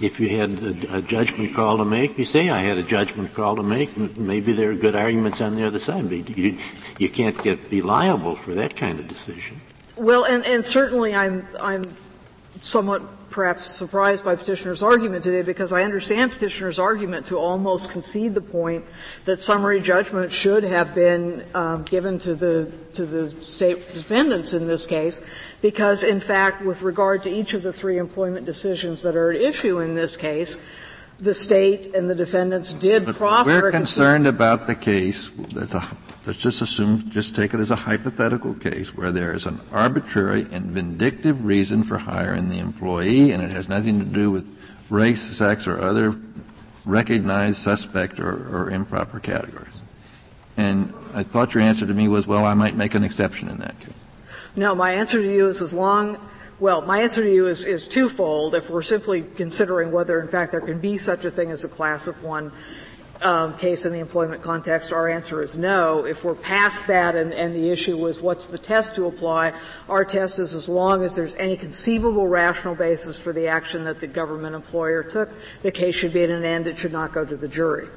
S10: If you had a, a judgment call to make, you say, I had a judgment call to make, maybe there are good arguments on the other side, but you, you can't get, be liable for that kind of decision.
S9: Well, and, and certainly I'm, I'm somewhat perhaps surprised by petitioner's argument today because I understand petitioner's argument to almost concede the point that summary judgment should have been um, given to the to the state defendants in this case, because in fact, with regard to each of the three employment decisions that are at issue in this case, the state and the defendants did
S6: But
S9: proffer.
S6: we're concerned about the case, that's a, let's just assume, just take it as a hypothetical case where there is an arbitrary and vindictive reason for hiring the employee and it has nothing to do with race, sex, or other recognized suspect or, or improper categories. And I thought your answer to me was, well, I might make an exception in that case.
S9: No, my answer to you is as long, well, my answer to you is, is twofold. If we're simply considering whether, in fact, there can be such a thing as a class of one um, case in the employment context, our answer is no. If we're past that and, and the issue is what's the test to apply, our test is as long as there's any conceivable rational basis for the action that the government employer took, the case should be at an end. It should not go to the jury.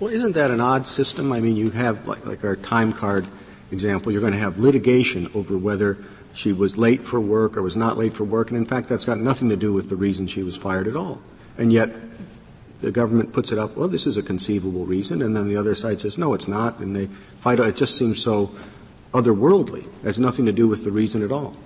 S1: Well, isn't that an odd system? I mean, you have like, like our time card example, you're going to have litigation over whether she was late for work or was not late for work, and in fact, that's got nothing to do with the reason she was fired at all. And yet, the government puts it up, well, this is a conceivable reason, and then the other side says, no, it's not, and they fight. It just seems so otherworldly. It has nothing to do with the reason at all.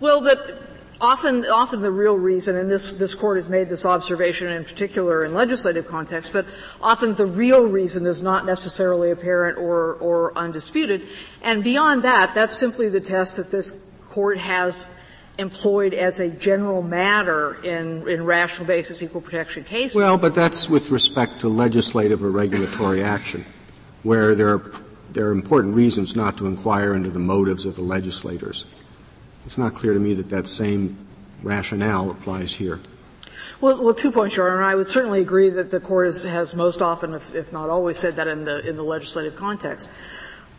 S9: Well, but often, often the real reason, and this, this court has made this observation in particular in legislative context, but often the real reason is not necessarily apparent or, or undisputed. And beyond that, that's simply the test that this court has employed as a general matter in, in rational basis equal protection cases.
S1: Well, but that's with respect to legislative or regulatory action, where there are, there are important reasons not to inquire into the motives of the legislators. It's not clear to me that that same rationale applies here.
S9: Well, well, two points, Your Honor. I would certainly agree that the court is, has most often, if, if, not always, said that in the in the legislative context.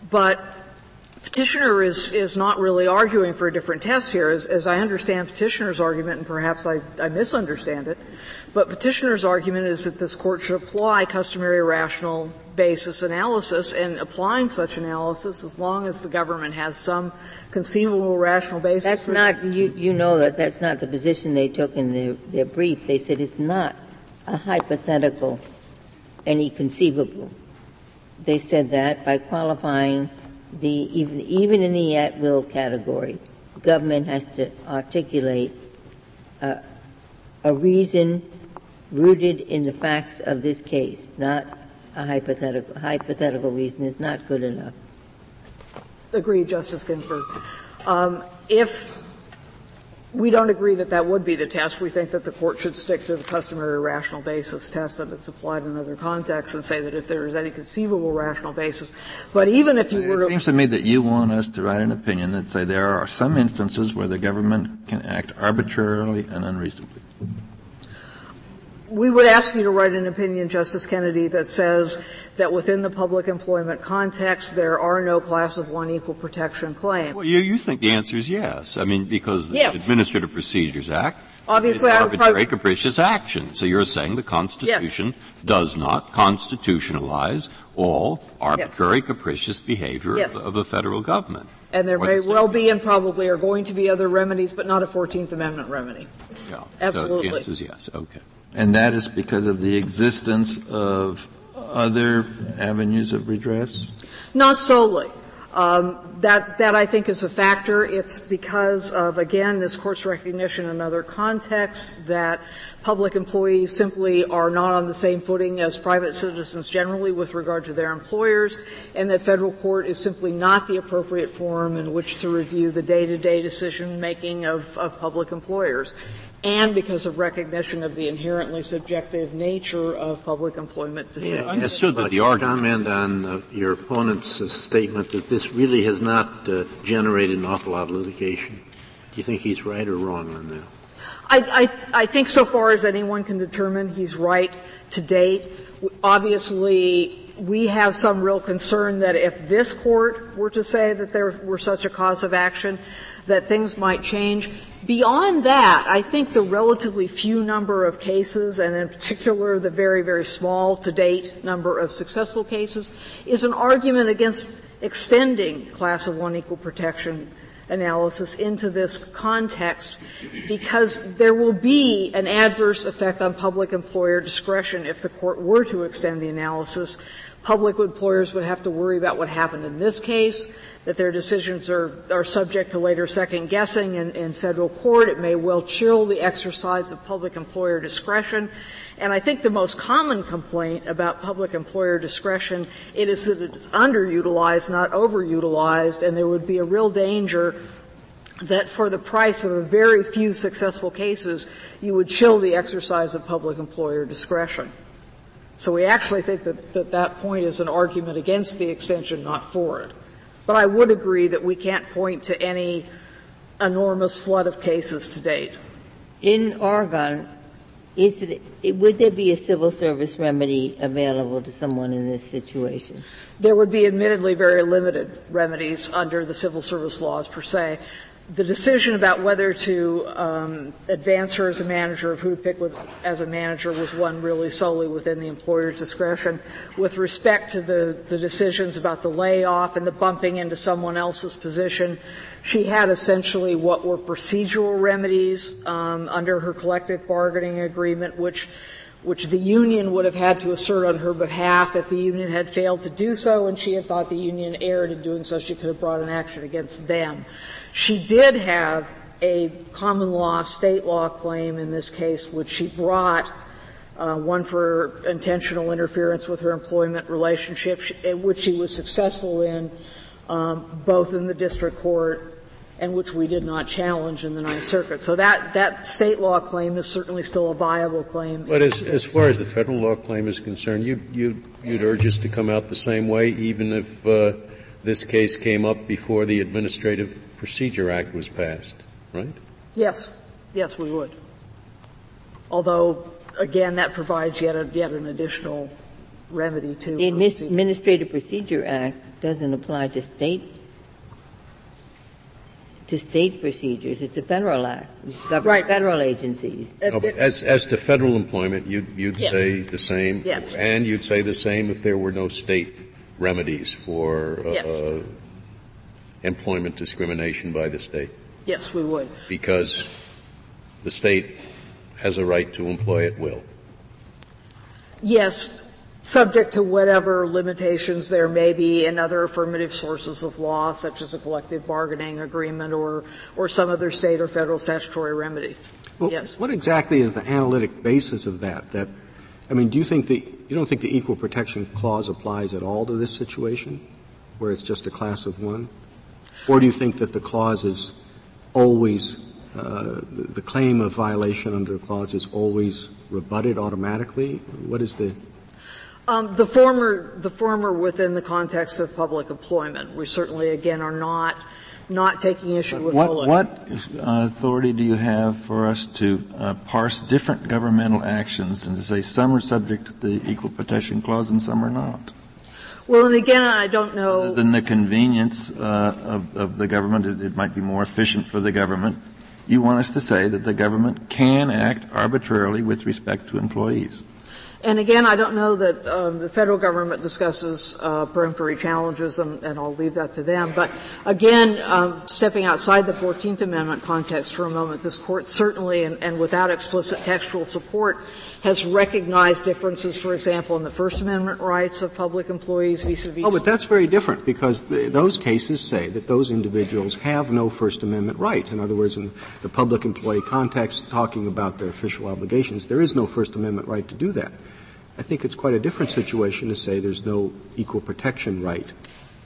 S9: But petitioner is is not really arguing for a different test here, as, as I understand petitioner's argument, and perhaps I, I misunderstand it. But petitioner's argument is that this court should apply customary rational basis analysis, and applying such analysis, as long as the government has some conceivable rational basis.
S5: That's not you. You know that that's not the position they took in their, their brief. They said it's not a hypothetical, any conceivable. They said that by qualifying the even even in the at will category, government has to articulate a, a reason rooted in the facts of this case, not a hypothetical. Hypothetical reason is not good enough.
S9: Agreed, Justice Ginsburg. Um, if we don't agree that that would be the test. We think that the court should stick to the customary rational basis test that it's applied in other contexts and say that if there is any conceivable rational basis, but even if you
S6: it
S9: were
S6: It seems to me that you want us to write an opinion that say there are some instances where the government can act arbitrarily and unreasonably
S9: we would ask you to write an opinion, Justice Kennedy, that says that within the public employment context, there are no class of one equal protection claims.
S4: Well, you, you think the answer is yes. I mean, because
S9: yes.
S4: the Administrative Procedures Act
S9: Obviously,
S4: is arbitrary capricious action. So you're saying the Constitution
S9: yes.
S4: does not constitutionalize all arbitrary
S9: yes.
S4: capricious behavior
S9: yes.
S4: of, of, the federal government.
S9: And there may well be and probably are going to be other remedies, but not a 14th Amendment remedy.
S4: Yeah.
S9: Absolutely.
S4: So the answer is yes. Okay.
S6: And that is because of the existence of other avenues of redress?
S9: Not solely. Um, that that I think is a factor. It's because of again this court's recognition in other contexts that public employees simply are not on the same footing as private citizens generally with regard to their employers, and that federal court is simply not the appropriate forum in which to review the day-to-day decision making of, of public employers and because of recognition of the inherently subjective nature of public employment decisions.
S10: Yeah, I understood that the argument. comment on uh, your opponent's uh, statement that this really has not uh, generated an awful lot of litigation. Do you think he's right or wrong on that?
S9: I, I, I think so far as anyone can determine, he's right to date. Obviously, we have some real concern that if this court were to say that there were such a cause of action, that things might change. Beyond that, I think the relatively few number of cases, and in particular the very, very small to date number of successful cases, is an argument against extending class of one equal protection analysis into this context because there will be an adverse effect on public employer discretion if the court were to extend the analysis. Public employers would have to worry about what happened in this case that their decisions are, are subject to later second guessing in, in federal court. It may well chill the exercise of public employer discretion. And I think the most common complaint about public employer discretion it is that it's underutilized, not overutilized, and there would be a real danger that for the price of a very few successful cases, you would chill the exercise of public employer discretion. So we actually think that, that that point is an argument against the extension, not for it. But I would agree that we can't point to any enormous flood of cases to date.
S5: In Oregon, is it, would there be a civil service remedy available to someone in this situation?
S9: There would be admittedly very limited remedies under the civil service laws per se the decision about whether to um, advance her as a manager of who to pick with, as a manager was one really solely within the employer's discretion. With respect to the, the decisions about the layoff and the bumping into someone else's position, she had essentially what were procedural remedies um, under her collective bargaining agreement, which which the union would have had to assert on her behalf if the union had failed to do so and she had thought the union erred in doing so she could have brought an action against them. She did have a common law, state law claim in this case, which she brought, uh, one for intentional interference with her employment relationship, which she was successful in, um, both in the district court and which we did not challenge in the Ninth Circuit. So that, that state law claim is certainly still a viable claim.
S3: But as, as far as the federal law claim is concerned, you, you, you'd urge us to come out the same way, even if uh, this case came up before the Administrative Procedure Act was passed, right?
S9: Yes. Yes, we would. Although, again, that provides yet, a, yet an additional remedy to
S5: the Administrative Procedure Act doesn't apply to state to state procedures. It's a federal act, right. federal agencies.
S3: No, as, as to federal employment, you'd, you'd yes. say the same,
S9: yes.
S3: and you'd say the same if there were no state remedies for uh,
S9: yes.
S3: Employment discrimination by the state?
S9: Yes, we would.
S3: Because the state has a right to employ at will?
S9: Yes, subject to whatever limitations there may be in other affirmative sources of law, such as a collective bargaining agreement or, or some other state or federal statutory remedy.
S1: Well,
S9: yes.
S1: What exactly is the analytic basis of that? That, I mean, do you think the, you don't think the equal protection clause applies at all to this situation, where it's just a class of one? Or do you think that the clause is always, uh, the claim of violation under the clause is always rebutted automatically? What is the
S9: um, the former, the former within the context of public employment. We certainly, again, are not not taking issue with
S6: what, what uh, authority do you have for us to uh, parse different governmental actions and to say some are subject to the equal protection clause and some are not?
S9: Well, and again, I don't know.
S6: Other than the convenience uh, of, of, the government, it, it might be more efficient for the government. You want us to say that the government can act arbitrarily with respect to employees.
S9: And again, I don't know that um, the federal government discusses uh, peremptory challenges, and, and, I'll leave that to them. But again, um, stepping outside the 14th Amendment context for a moment, this court certainly, and, and, without explicit textual support, has recognized differences, for example, in the First Amendment rights of public employees vis-a-vis.
S1: Oh, but that's very different because the, those cases say that those individuals have no First Amendment rights. In other words, in the public employee context, talking about their official obligations, there is no First Amendment right to do that. I think it's quite a different situation to say there's no equal protection right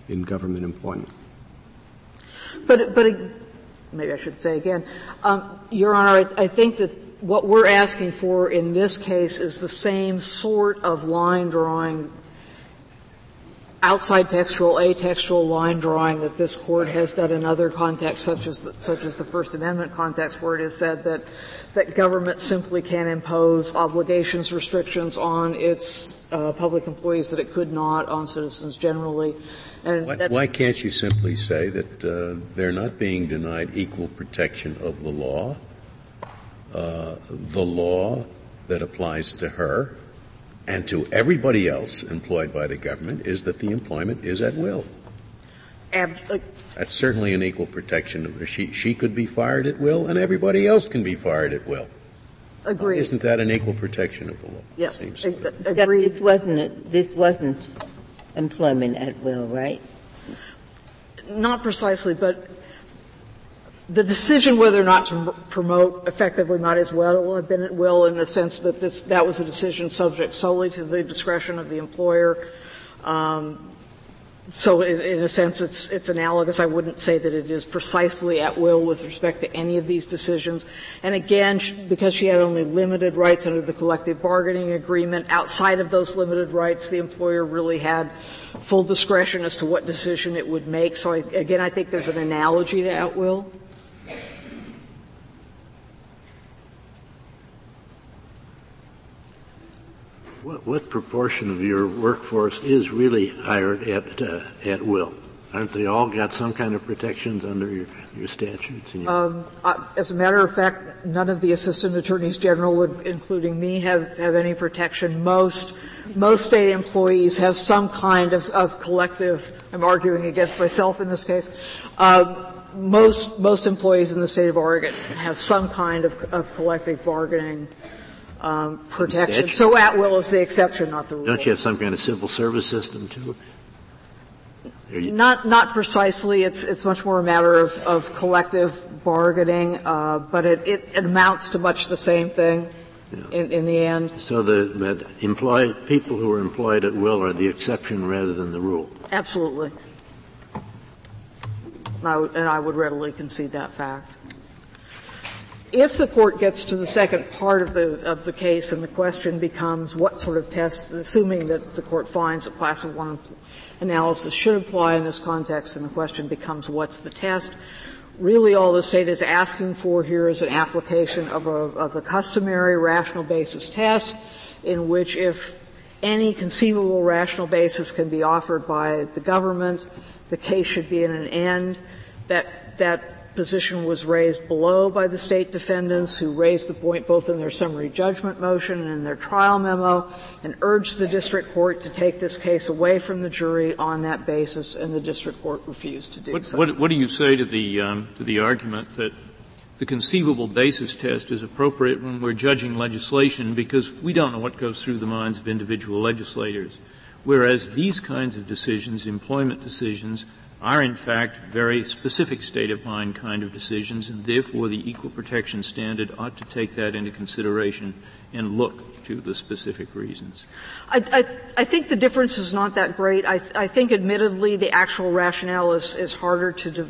S1: in government employment.
S9: But, but maybe I should say again, um, Your Honor, I, I think that what we're asking for in this case is the same sort of line drawing outside textual, atextual line drawing that this court has done in other contexts, such as the, such as the First Amendment context, where it is said that that government simply can't impose obligations, restrictions on its uh, public employees that it could not on citizens generally.
S3: And why, why can't you simply say that uh, they're not being denied equal protection of the law? Uh, the law that applies to her and to everybody else employed by the government is that the employment is at will.
S9: Ab-
S3: That's certainly an equal protection. She, she could be fired at will, and everybody else can be fired at will.
S9: Agreed.
S3: isn't that an equal protection of the law?
S9: Yes.
S5: Agreed. This wasn't, this wasn't employment at will, right?
S9: Not precisely, but the decision whether or not to promote effectively might as well have been at will in the sense that this, that was a decision subject solely to the discretion of the employer. Um, so in, in, a sense, it's, it's analogous. I wouldn't say that it is precisely at will with respect to any of these decisions. And again, because she had only limited rights under the collective bargaining agreement, outside of those limited rights, the employer really had full discretion as to what decision it would make. So I, again, I think there's an analogy to at will.
S10: What, what proportion of your workforce is really hired at uh, at will? Aren't they all got some kind of protections under your, your statutes? Your
S9: um, uh, as a matter of fact, none of the assistant attorneys general, including me, have, have any protection. Most most state employees have some kind of, of collective. I'm arguing against myself in this case. Uh, most most employees in the state of Oregon have some kind of, of collective bargaining um, protection. So at will is the exception, not the rule.
S10: Don't you have some kind of civil service system too?
S9: Not not precisely. It's it's much more a matter of, of collective bargaining, uh, but it, it, amounts to much the same thing. Yeah. In, in the end.
S10: So the but employ people who are employed at will are the exception rather than the rule.
S9: Absolutely. I w- and I would readily concede that fact if the court gets to the second part of the, of the case and the question becomes what sort of test, assuming that the court finds a class of one analysis should apply in this context, and the question becomes what's the test, really all the state is asking for here is an application of a, of a customary rational basis test in which if any conceivable rational basis can be offered by the government, the case should be in an end. That, that position was raised below by the state defendants who raised the point both in their summary judgment motion and in their trial memo and urged the district court to take this case away from the jury on that basis and the district court refused to do
S7: what,
S9: so.
S7: What, what, do you say to the, um, to the argument that the conceivable basis test is appropriate when we're judging legislation because we don't know what goes through the minds of individual legislators. Whereas these kinds of decisions, employment decisions, are in fact very specific state of mind kind of decisions, and therefore the equal protection standard ought to take that into consideration and look to the specific reasons.
S9: I, I, I think the difference is not that great. I, I think, admittedly, the actual rationale is, is harder to, di-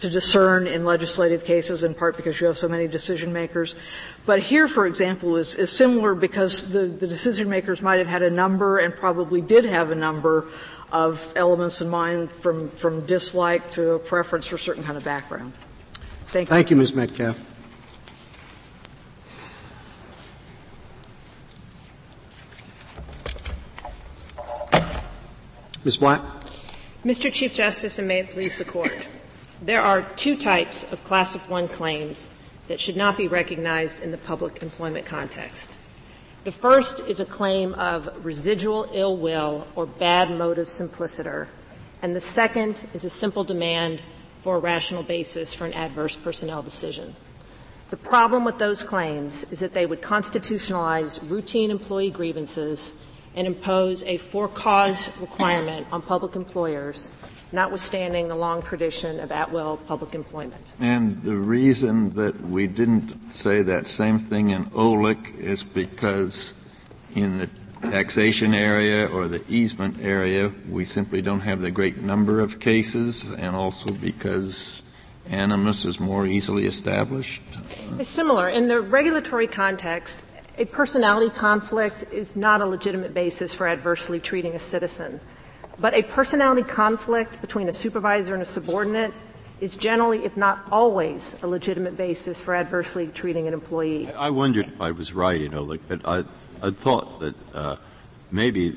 S9: to discern in legislative cases, in part because you have so many decision makers. But here, for example, is, is similar because the, the decision makers might have had a number and probably did have a number of elements in mind from, from dislike to a preference for a certain kind of background. Thank
S1: you. Thank you, Ms. Metcalf. Ms. Blatt.
S11: Mr. Chief Justice, and may it please the Court. There are two types of class of one claims that should not be recognized in the public employment context. The first is a claim of residual ill will or bad motive simpliciter, and the second is a simple demand for a rational basis for an adverse personnel decision. The problem with those claims is that they would constitutionalize routine employee grievances and impose a for cause requirement on public employers notwithstanding the long tradition of at-will public employment.
S6: And the reason that we didn't say that same thing in Olech is because in the taxation area or the easement area, we simply don't have the great number of cases, and also because animus is more easily established?
S11: It's similar. In the regulatory context, a personality conflict is not a legitimate basis for adversely treating a citizen. But a personality conflict between a supervisor and a subordinate is generally, if not always, a legitimate basis for adversely treating an employee.
S4: I wondered if I was right, you know, like, but I, I thought that uh, maybe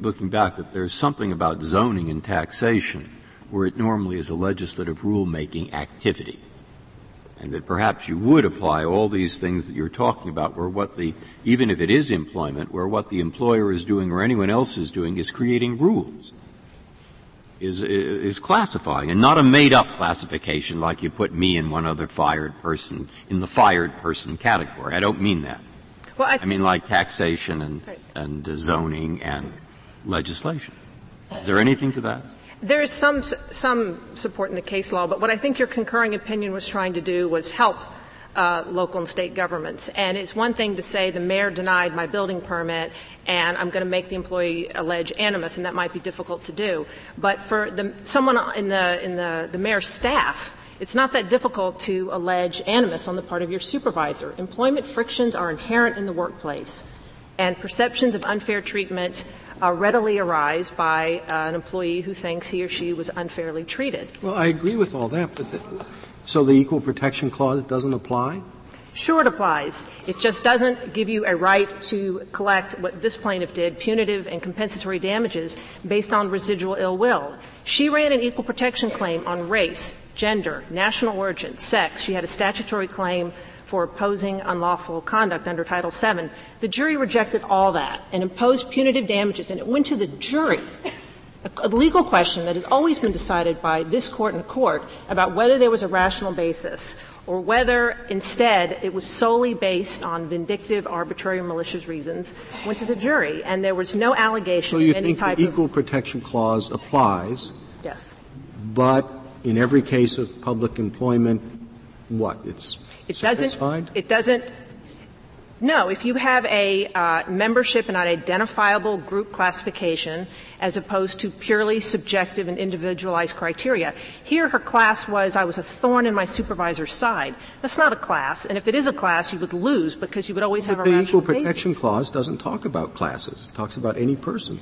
S4: looking back that there's something about zoning and taxation where it normally is a legislative rulemaking activity. And that perhaps you would apply all these things that you're talking about where what the, even if it is employment, where what the employer is doing or anyone else is doing is creating rules is, is classifying, and not a made-up classification like you put me and one other fired person in the fired person category. I don't mean that. Well, I, I mean like taxation and, right. and uh, zoning and legislation. Is there anything to that?
S11: There is some some support in the case law, but what I think your concurring opinion was trying to do was help uh, local and state governments. And it's one thing to say the mayor denied my building permit and I'm going to make the employee allege animus, and that might be difficult to do. But for the, someone in the in the, the mayor's staff, it's not that difficult to allege animus on the part of your supervisor. Employment frictions are inherent in the workplace, and perceptions of unfair treatment uh, readily arise by uh, an employee who thinks he or she was unfairly treated.
S1: Well, I agree with all that, but the, so the Equal Protection Clause doesn't apply?
S11: Sure, it applies. It just doesn't give you a right to collect what this plaintiff did, punitive and compensatory damages, based on residual ill will. She ran an equal protection claim on race, gender, national origin, sex. She had a statutory claim for opposing unlawful conduct under Title VII. The jury rejected all that and imposed punitive damages, and it went to the jury. A, legal question that has always been decided by this court and court about whether there was a rational basis or whether instead it was solely based on vindictive, arbitrary, malicious reasons, went to the jury, and there was no allegation
S1: so you
S11: of any
S1: think the Equal Protection Clause applies?
S11: Yes.
S1: But in every case of public employment, what? It's
S11: it doesn't. It doesn't. No, if you have a uh, membership in an identifiable group classification as opposed to purely subjective and individualized criteria. Here her class was I was a thorn in my supervisor's side. That's not a class, and if it is a class, you would lose because you would always
S1: but
S11: have a
S1: the Equal Protection
S11: basis.
S1: Clause doesn't talk about classes. It talks about any person.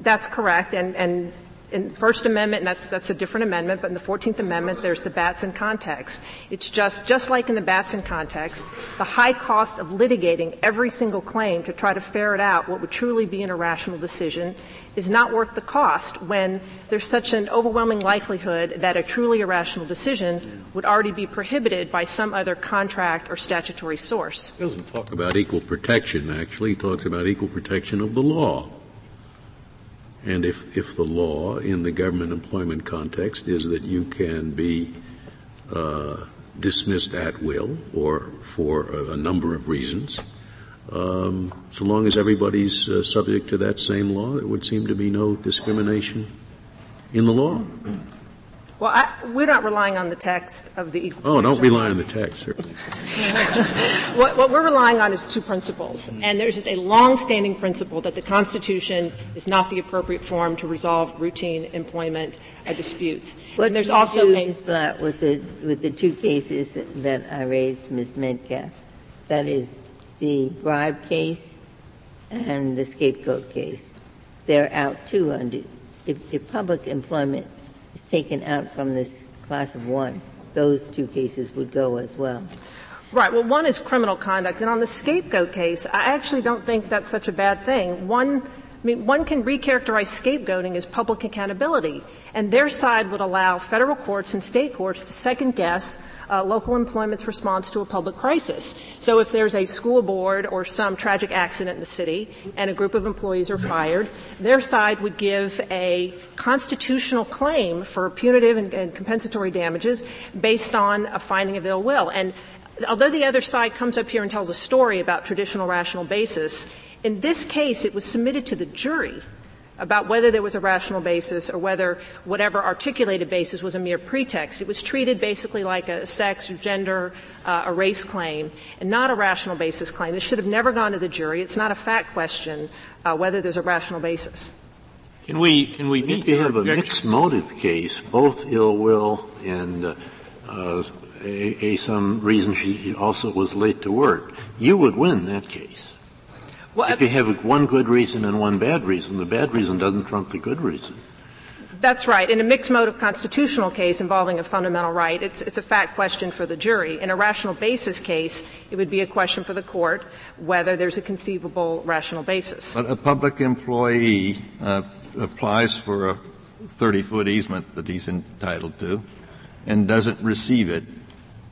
S11: That's correct, and, and in the First Amendment, that's, that's a different amendment, but in the Fourteenth Amendment, there's the Batson context. It's just, just like in the Batson context, the high cost of litigating every single claim to try to ferret out what would truly be an irrational decision is not worth the cost when there's such an overwhelming likelihood that a truly irrational decision would already be prohibited by some other contract or statutory source.
S3: He doesn't talk about equal protection, actually. He talks about equal protection of the law. And if, if the law in the government employment context is that you can be uh, dismissed at will or for a, a number of reasons, um, so long as everybody's uh, subject to that same law, there would seem to be no discrimination in the law.
S11: Well, I, we're not relying on the text of the equal.
S3: Oh, don't rely on the text, certainly.
S11: what, what, we're relying on is two principles, and there's just a long-standing principle that the Constitution is not the appropriate form to resolve routine employment uh, disputes.
S5: What
S11: and there's
S5: do
S11: also
S5: do,
S11: a,
S5: Ms. Blatt, with the with the two cases that, that I raised, Ms. Metcalf, that is the bribe case and the scapegoat case. They're out too under if, if public employment is taken out from this class of one, those two cases would go as well.
S11: Right. Well, one is criminal conduct, and on the scapegoat case, I actually don't think that's such a bad thing. One I mean, one can recharacterize scapegoating as public accountability, and their side would allow federal courts and state courts to second guess uh, local employment's response to a public crisis. So if there's a school board or some tragic accident in the city and a group of employees are fired, their side would give a constitutional claim for punitive and, and compensatory damages based on a finding of ill will. And although the other side comes up here and tells a story about traditional rational basis, in this case, it was submitted to the jury about whether there was a rational basis or whether whatever articulated basis was a mere pretext. It was treated basically like a sex or gender, uh, a race claim, and not a rational basis claim. It should have never gone to the jury. It's not a fact question uh, whether there's a rational basis.
S7: Can we can we meet?
S10: If you have a mixed motive case, both ill will and uh, uh, a, a some reason she also was late to work, you would win that case. Well, if you have one good reason and one bad reason, the bad reason doesn't trump the good reason.
S11: That's right. In a mixed motive constitutional case involving a fundamental right, it's, it's a fact question for the jury. In a rational basis case, it would be a question for the court whether there's a conceivable rational basis.
S6: But a public employee uh, applies for a 30 foot easement that he's entitled to and doesn't receive it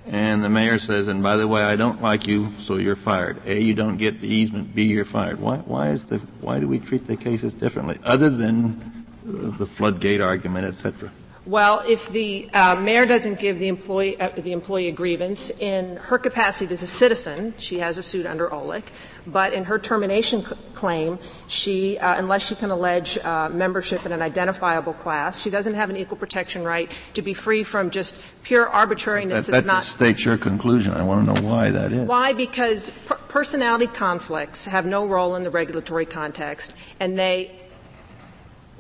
S6: and the mayor says, and by the way, I don't like you, so you're fired. A, you don't get the easement. B, you're fired. Why, why is the, why do we treat the cases differently, other than the floodgate argument, etc.?
S11: Well, if the uh, mayor doesn't give the employee, uh, the employee a grievance, in her capacity as a citizen, she has a suit under Olech, but in her termination c- claim, she, uh, unless she can allege uh, membership in an identifiable class, she doesn't have an equal protection right to be free from just pure arbitrariness.
S6: That, that
S11: not,
S6: states your conclusion. I want to know why that is.
S11: Why? Because per- personality conflicts have no role in the regulatory context, and they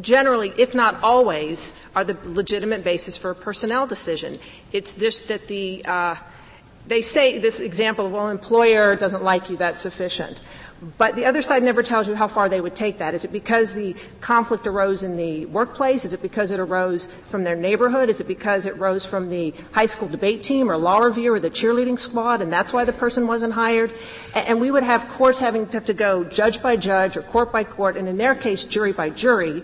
S11: generally, if not always, are the legitimate basis for a personnel decision. It's just that the uh, they say this example of well, employer doesn't like you, that's sufficient. But the other side never tells you how far they would take that. Is it because the conflict arose in the workplace? Is it because it arose from their neighborhood? Is it because it rose from the high school debate team or law review or the cheerleading squad and that's why the person wasn't hired? And we would have courts having to have to go judge by judge or court by court and in their case jury by jury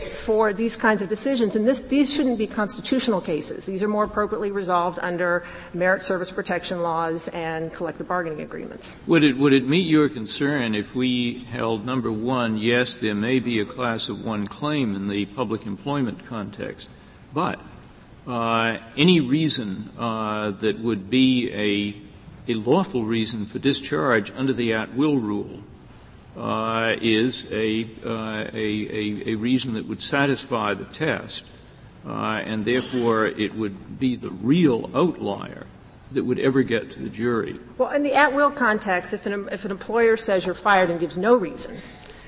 S11: for these kinds of decisions. And this, these shouldn't be constitutional cases. These are more appropriately resolved under merit service protection laws and collective bargaining agreements.
S7: Would it, would it meet your concern if we held, number one, yes, there may be a class of one claim in the public employment context, but uh, any reason uh, that would be a, a lawful reason for discharge under the at will rule uh, is a, uh, a, a, reason that would satisfy the test, uh, and therefore it would be the real outlier that would ever get to the jury.
S11: Well, in the at will context, if an, if an employer says you're fired and gives no reason,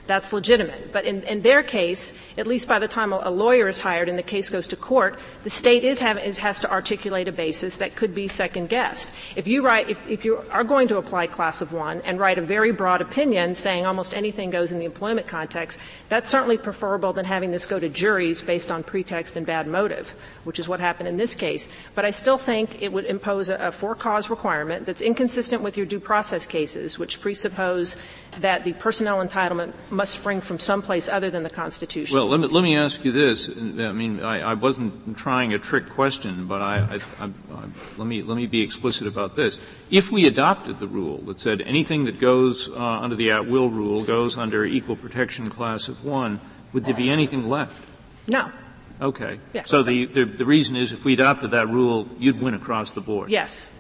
S11: that's legitimate. But in, in, their case, at least by the time a, lawyer is hired and the case goes to court, the state is, have, is has to articulate a basis that could be second guessed. If you write, if, if you are going to apply class of one and write a very broad opinion saying almost anything goes in the employment context, that's certainly preferable than having this go to juries based on pretext and bad motive, which is what happened in this case. But I still think it would impose a, a for cause requirement that's inconsistent with your due process cases, which presuppose that the personnel entitlement must spring from someplace other than the Constitution.
S7: Well, let me, let me ask you this. I mean, I, I wasn't trying a trick question, but I, I, let, me, let me be explicit about this. If we adopted the rule that said anything that goes uh, under the at will rule goes under equal protection class of one, would there be anything left?
S11: No.
S7: Okay.
S11: Yes.
S7: So the, the, the reason is if we adopted that rule, you'd win across the board.
S11: Yes.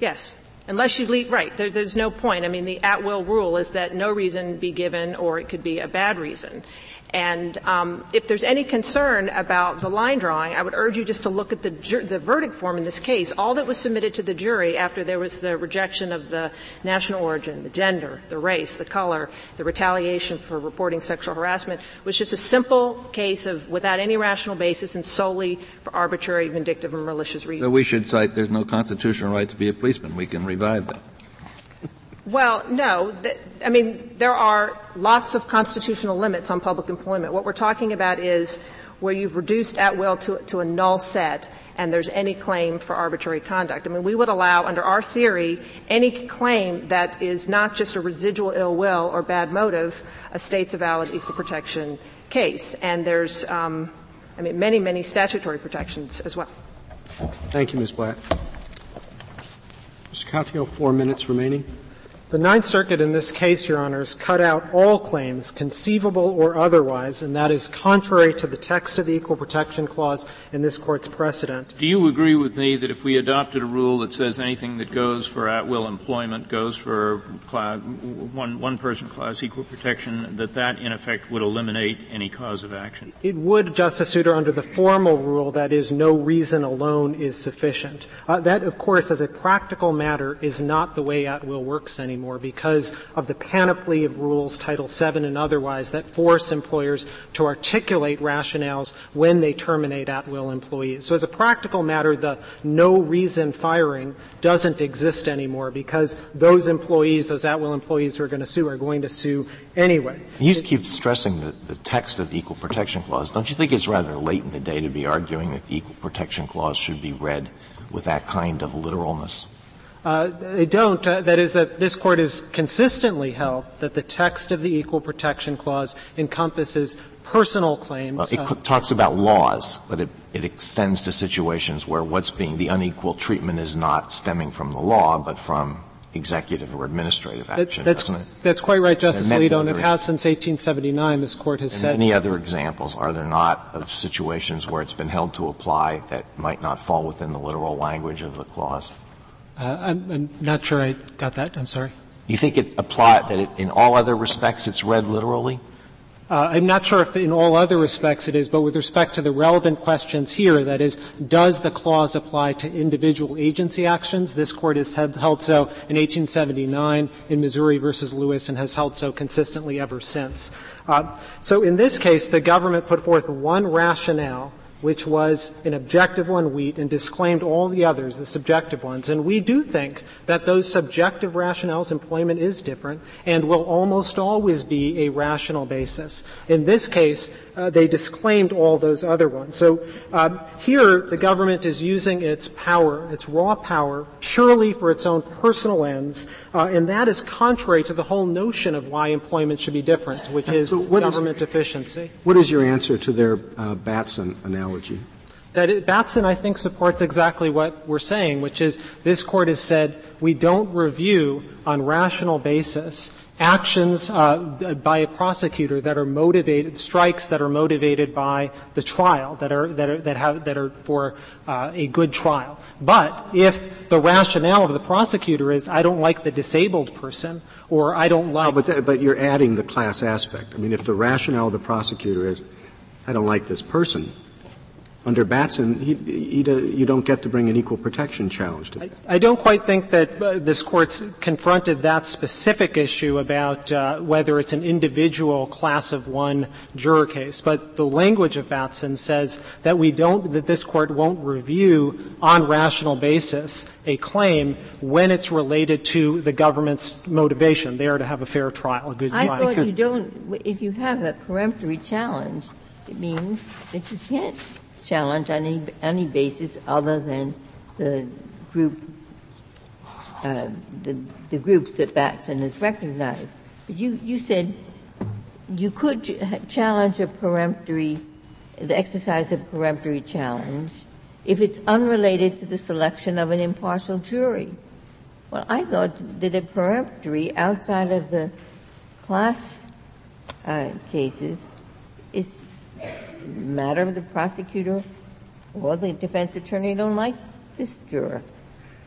S11: Yes. Unless you leave, right, there, there's no point. I mean, the at will rule is that no reason be given or it could be a bad reason. And um, if there's any concern about the line drawing, I would urge you just to look at the, ju- the verdict form in this case. All that was submitted to the jury after there was the rejection of the national origin, the gender, the race, the color, the retaliation for reporting sexual harassment was just a simple case of without any rational basis and solely for arbitrary, vindictive, and malicious reasons.
S6: So we should cite there's no constitutional right to be a policeman. We can revive that.
S11: Well, no. I mean, there are lots of constitutional limits on public employment. What we're talking about is where you've reduced at will to, to a null set and there's any claim for arbitrary conduct. I mean, we would allow, under our theory, any claim that is not just a residual ill will or bad motive, a state's a valid equal protection case. And there's, um, I mean, many, many statutory protections as well.
S1: Thank you, Ms. Blatt. Mr. Katyal, four minutes remaining.
S2: The Ninth Circuit in this case, Your Honors, cut out all claims, conceivable or otherwise, and that is contrary to the text of the Equal Protection Clause in this Court's precedent.
S7: Do you agree with me that if we adopted a rule that says anything that goes for at-will employment goes for class, one, one person class equal protection, that that in effect would eliminate any cause of action?
S2: It would, Justice Souter, under the formal rule that is no reason alone is sufficient. Uh, that, of course, as a practical matter, is not the way at-will works anymore anymore because of the panoply of rules, Title VII and otherwise, that force employers to articulate rationales when they terminate at will employees. So, as a practical matter, the no reason firing doesn't exist anymore because those employees, those at will employees who are going to sue, are going to sue anyway.
S8: You keep stressing the, the text of the Equal Protection Clause. Don't you think it's rather late in the day to be arguing that the Equal Protection Clause should be read with that kind of literalness?
S2: Uh, they don't. Uh, that is, that this court has consistently held that the text of the Equal Protection Clause encompasses personal claims.
S8: Well, it uh, talks about laws, but it, it extends to situations where what's being the unequal treatment is not stemming from the law, but from executive or administrative
S2: That-
S8: action,
S2: that's,
S8: doesn't it?
S2: that's quite right, Justice
S8: many
S2: Alito, and it has since 1879. This Court has
S8: And
S2: said
S8: many other examples, are there not, of situations where it's been held to apply that might not fall within the literal language of the clause?
S2: Uh, I'm, I'm not sure I got that. I'm sorry.
S8: You think it applies that it, in all other respects it's read literally?
S2: Uh, I'm not sure if in all other respects it is, but with respect to the relevant questions here, that is, does the clause apply to individual agency actions? This Court has held so in 1879 in Missouri versus Lewis and has held so consistently ever since. Uh, so in this case, the government put forth one rationale which was an objective one, wheat, and disclaimed all the others, the subjective ones. And we do think that those subjective rationales, employment is different, and will almost always be a rational basis. In this case, uh, they disclaimed all those other ones. So um, here, the government is using its power, its raw power, purely for its own personal ends, uh, and that is contrary to the whole notion of why employment should be different, which is
S1: So what is-
S2: government efficiency.
S1: What is your answer to their uh, Batson analogy?
S2: That it, Batson, I think, supports exactly what we're saying, which is this court has said we don't review on rational basis actions uh, by a prosecutor that are motivated, strikes that are motivated by the trial, that are that are that have that are for uh, a good trial. But if the rationale of the prosecutor is I don't like the disabled person, or I don't like
S1: No, but, that, but you're adding the class aspect. I mean, if the rationale of the prosecutor is, I don't like this person, under Batson, he, he, you don't get to bring an equal protection challenge to that.
S2: I don't quite think that uh, this court's confronted that specific issue about uh, whether it's an individual class of one juror case, but the language of Batson says that we don't, that this court won't review on rational basis a claim when it's related to the government's motivation there to have a fair trial, a good
S5: I
S2: trial.
S5: thought you don't, if you have a peremptory challenge, it means that you can't challenge on any, any basis other than the group, uh, the, groups that Batson has recognized. But you, you said you could challenge a peremptory, the exercise of peremptory challenge if it's unrelated to the selection of an impartial jury. Well, I thought that a peremptory outside of the class uh, cases is matter of the prosecutor or the defense attorney don't like this juror.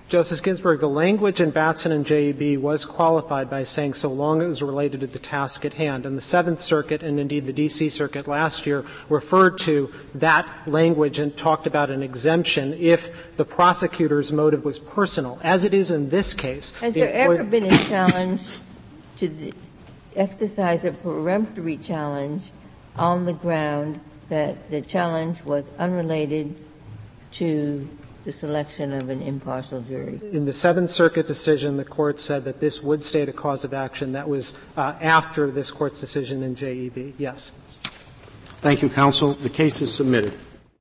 S2: Justice Ginsburg, the language in Batson and JEB was qualified by saying so long as it was related to the task at hand. And the Seventh Circuit and indeed the D.C. Circuit last year referred to that language and talked about an exemption if the prosecutor's motive was personal, as it is in this case.
S5: Has
S2: The
S5: there ever been a challenge to the exercise of peremptory challenge on the ground that the challenge was unrelated to the selection of an impartial jury?
S2: In the Seventh Circuit decision, the court said that this would state a cause of action. That was uh, after this court's decision in JEB. Yes.
S1: Thank you, counsel. The case is submitted.